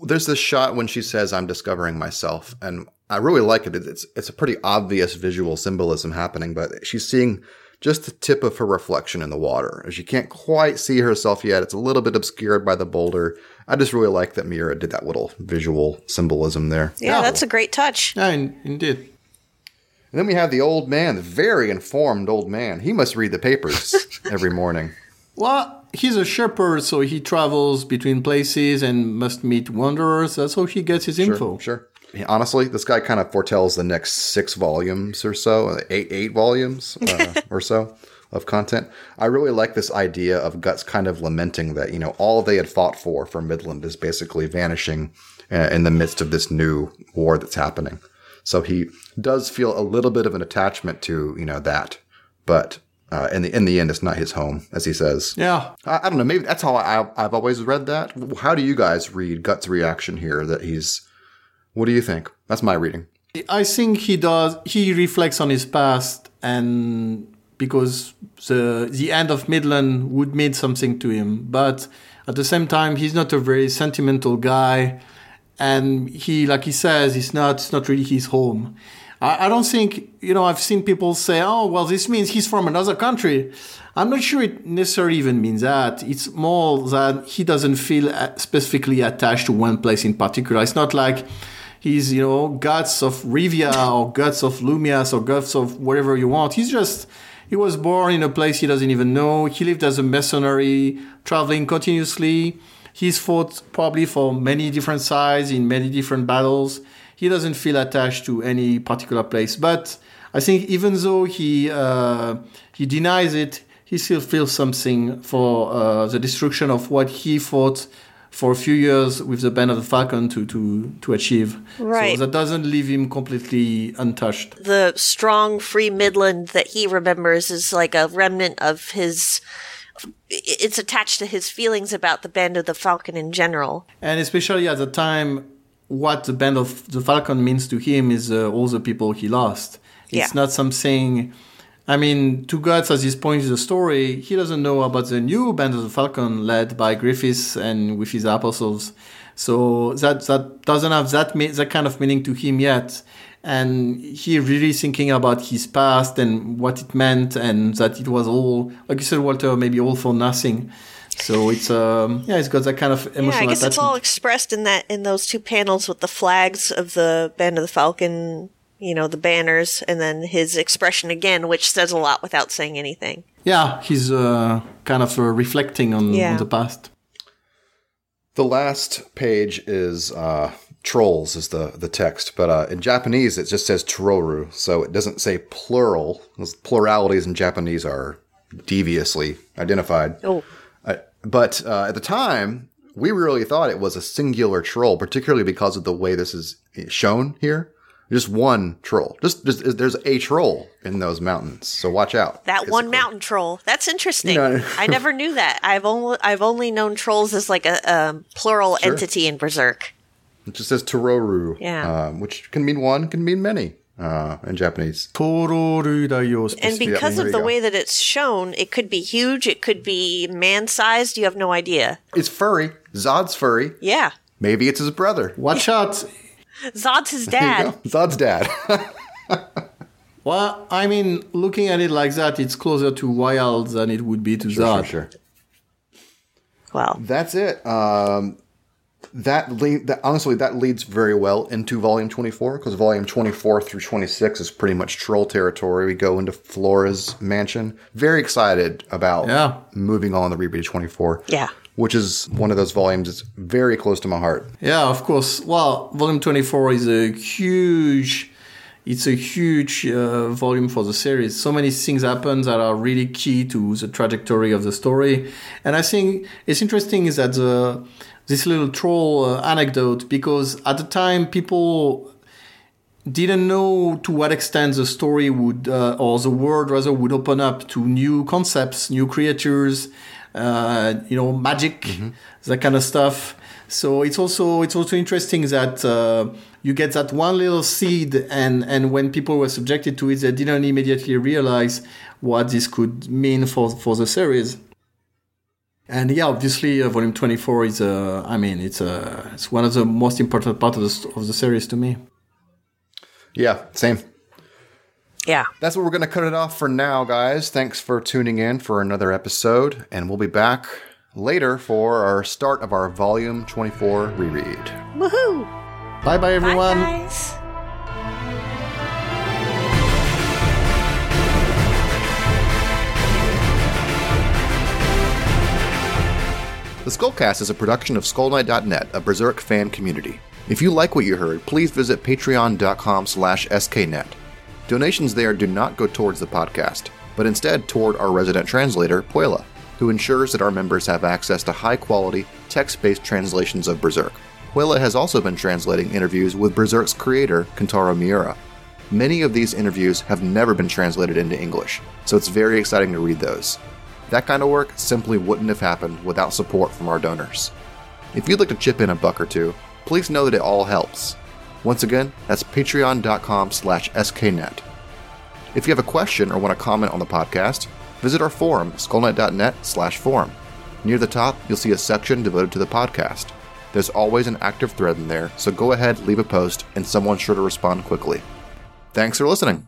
there's this shot when she says i'm discovering myself and i really like it it's it's a pretty obvious visual symbolism happening but she's seeing just the tip of her reflection in the water she can't quite see herself yet it's a little bit obscured by the boulder i just really like that Miura did that little visual symbolism there Yeah, that's a great touch. Yeah, indeed. and then we have the old man the very informed old man he must read the papers every morning Well, he's a shepherd, so he travels between places and must meet wanderers. That's how he gets his info. Sure. Honestly, this guy kind of foretells the next six volumes or so, eight eight volumes uh, or so of content. I really like this idea of Guts kind of lamenting that you know all they had fought for for Midland is basically vanishing uh, in the midst of this new war that's happening. So he does feel a little bit of an attachment to you know that, but. Uh, in the in the end, it's not his home, as he says. Yeah. I, I don't know. Maybe that's how I, I've always read that. How do you guys read Guts' reaction here? That he's. What do you think? That's my reading. I think he does, he reflects on his past and because the, the end of Midland would mean something to him. But at the same time, he's not a very sentimental guy. And he, like he says, it's not, it's not really his home. I, I don't think, you know, I've seen people say, oh, well, this means he's from another country. I'm not sure it necessarily even means that. It's more that he doesn't feel uh, specifically attached to one place in particular. It's not like he's, you know, guts of Rivia or guts of Lumias or guts of whatever you want. He's just, he was born in a place he doesn't even know. He lived as a mercenary, traveling continuously. He's fought probably for many different sides in many different battles. He doesn't feel attached to any particular place. But I think even though he uh, he denies it, he still feels something for uh, the destruction of what he fought for a few years with the band of the Falcon to to to achieve. Right. So that doesn't leave him completely untouched. The strong, free Midland that he remembers is like a remnant of his. It's attached to his feelings about the Band of the Falcon in general. And especially at the time, what the band of the Falcon means to him is uh, all the people he lost. It's Yeah. not something. I mean, to Guts, at this point in the story, he doesn't know about the new band of the Falcon led by Griffiths and with his apostles. So that that doesn't have that that kind of meaning to him yet. and he really thinking about his past and what it meant, and that it was all, like you said, Walter, maybe all for nothing. So it's um yeah, it's got that kind of emotional Yeah, I guess it's all expressed in that in those two panels with the flags of the Band of the Falcon, you know, the banners, and then his expression again, which says a lot without saying anything. yeah, he's uh, kind of uh, reflecting on, Yeah. on the past. The last page is uh, trolls is the the text, but uh, in Japanese it just says tororu, so it doesn't say plural. Those pluralities in Japanese are deviously identified. Oh, Uh, but uh, at the time, we really thought it was a singular troll, particularly because of the way this is shown here. Just one troll. Just, just there's a troll in those mountains, so watch out. that one mountain troll. That's interesting. No. I never knew that. I've only I've only known trolls as like a um, plural entity in Berserk. It just says tororu, Yeah. um, which can mean one, can mean many uh, in Japanese. Tororu da yo And because there of the go. way that it's shown, it could be huge, it could be man sized. You have no idea. It's furry. Zod's furry. Yeah. Maybe it's his brother. Watch out. Zod's his There dad. Zod's dad. Well, I mean, looking at it like that, it's closer to Wyald than it would be to Zod. sure. Well, That's it. Um, that, lead, that honestly, that leads very well into volume 24 because volume 24 through 26 is pretty much troll territory. We go into Flora's mansion. Very excited about Yeah. moving on the reread of 24. Yeah. Which is one of those volumes that's very close to my heart. Yeah, of course. Well, volume 24 is a huge it's a huge uh, volume for the series. So many things happen that are really key to the trajectory of the story. And I think it's interesting is that the, this little troll uh, anecdote because at the time people didn't know to what extent the story would uh, or the world rather would open up to new concepts, new creatures, uh, you know, magic, that kind of stuff. So it's also it's also interesting that uh, you get that one little seed, and and when people were subjected to it, they didn't immediately realize what this could mean for for the series. And yeah, obviously, uh, volume twenty four is uh, I mean, it's uh, it's one of the most important part of the of the series to me. Yeah, same. Yeah. That's what we're going to cut it off for now, guys. Thanks for tuning in for another episode, and we'll be back later for our start of our volume 24 reread. Woohoo! Bye bye, Bye, everyone. guys. The Skullcast is a production of SkullKnight.net, a Berserk fan community. If you like what you heard, please visit patreon.com slash sknet. Donations there do not go towards the podcast, but instead toward our resident translator, Puela, who ensures that our members have access to high-quality, text-based translations of Berserk. Puela has also been translating interviews with Berserk's creator, Kentaro Miura. Many of these interviews have never been translated into English, so it's very exciting to read those. That kind of work simply wouldn't have happened without support from our donors. If you'd like to chip in a buck or two, please know that it all helps. Once again, that's patreon.com slash sknet. If you have a question or want to comment on the podcast, visit our forum, skullknight.net slash forum. Near the top, you'll see a section devoted to the podcast. There's always an active thread in there, so go ahead, leave a post, and someone's sure to respond quickly. Thanks for listening.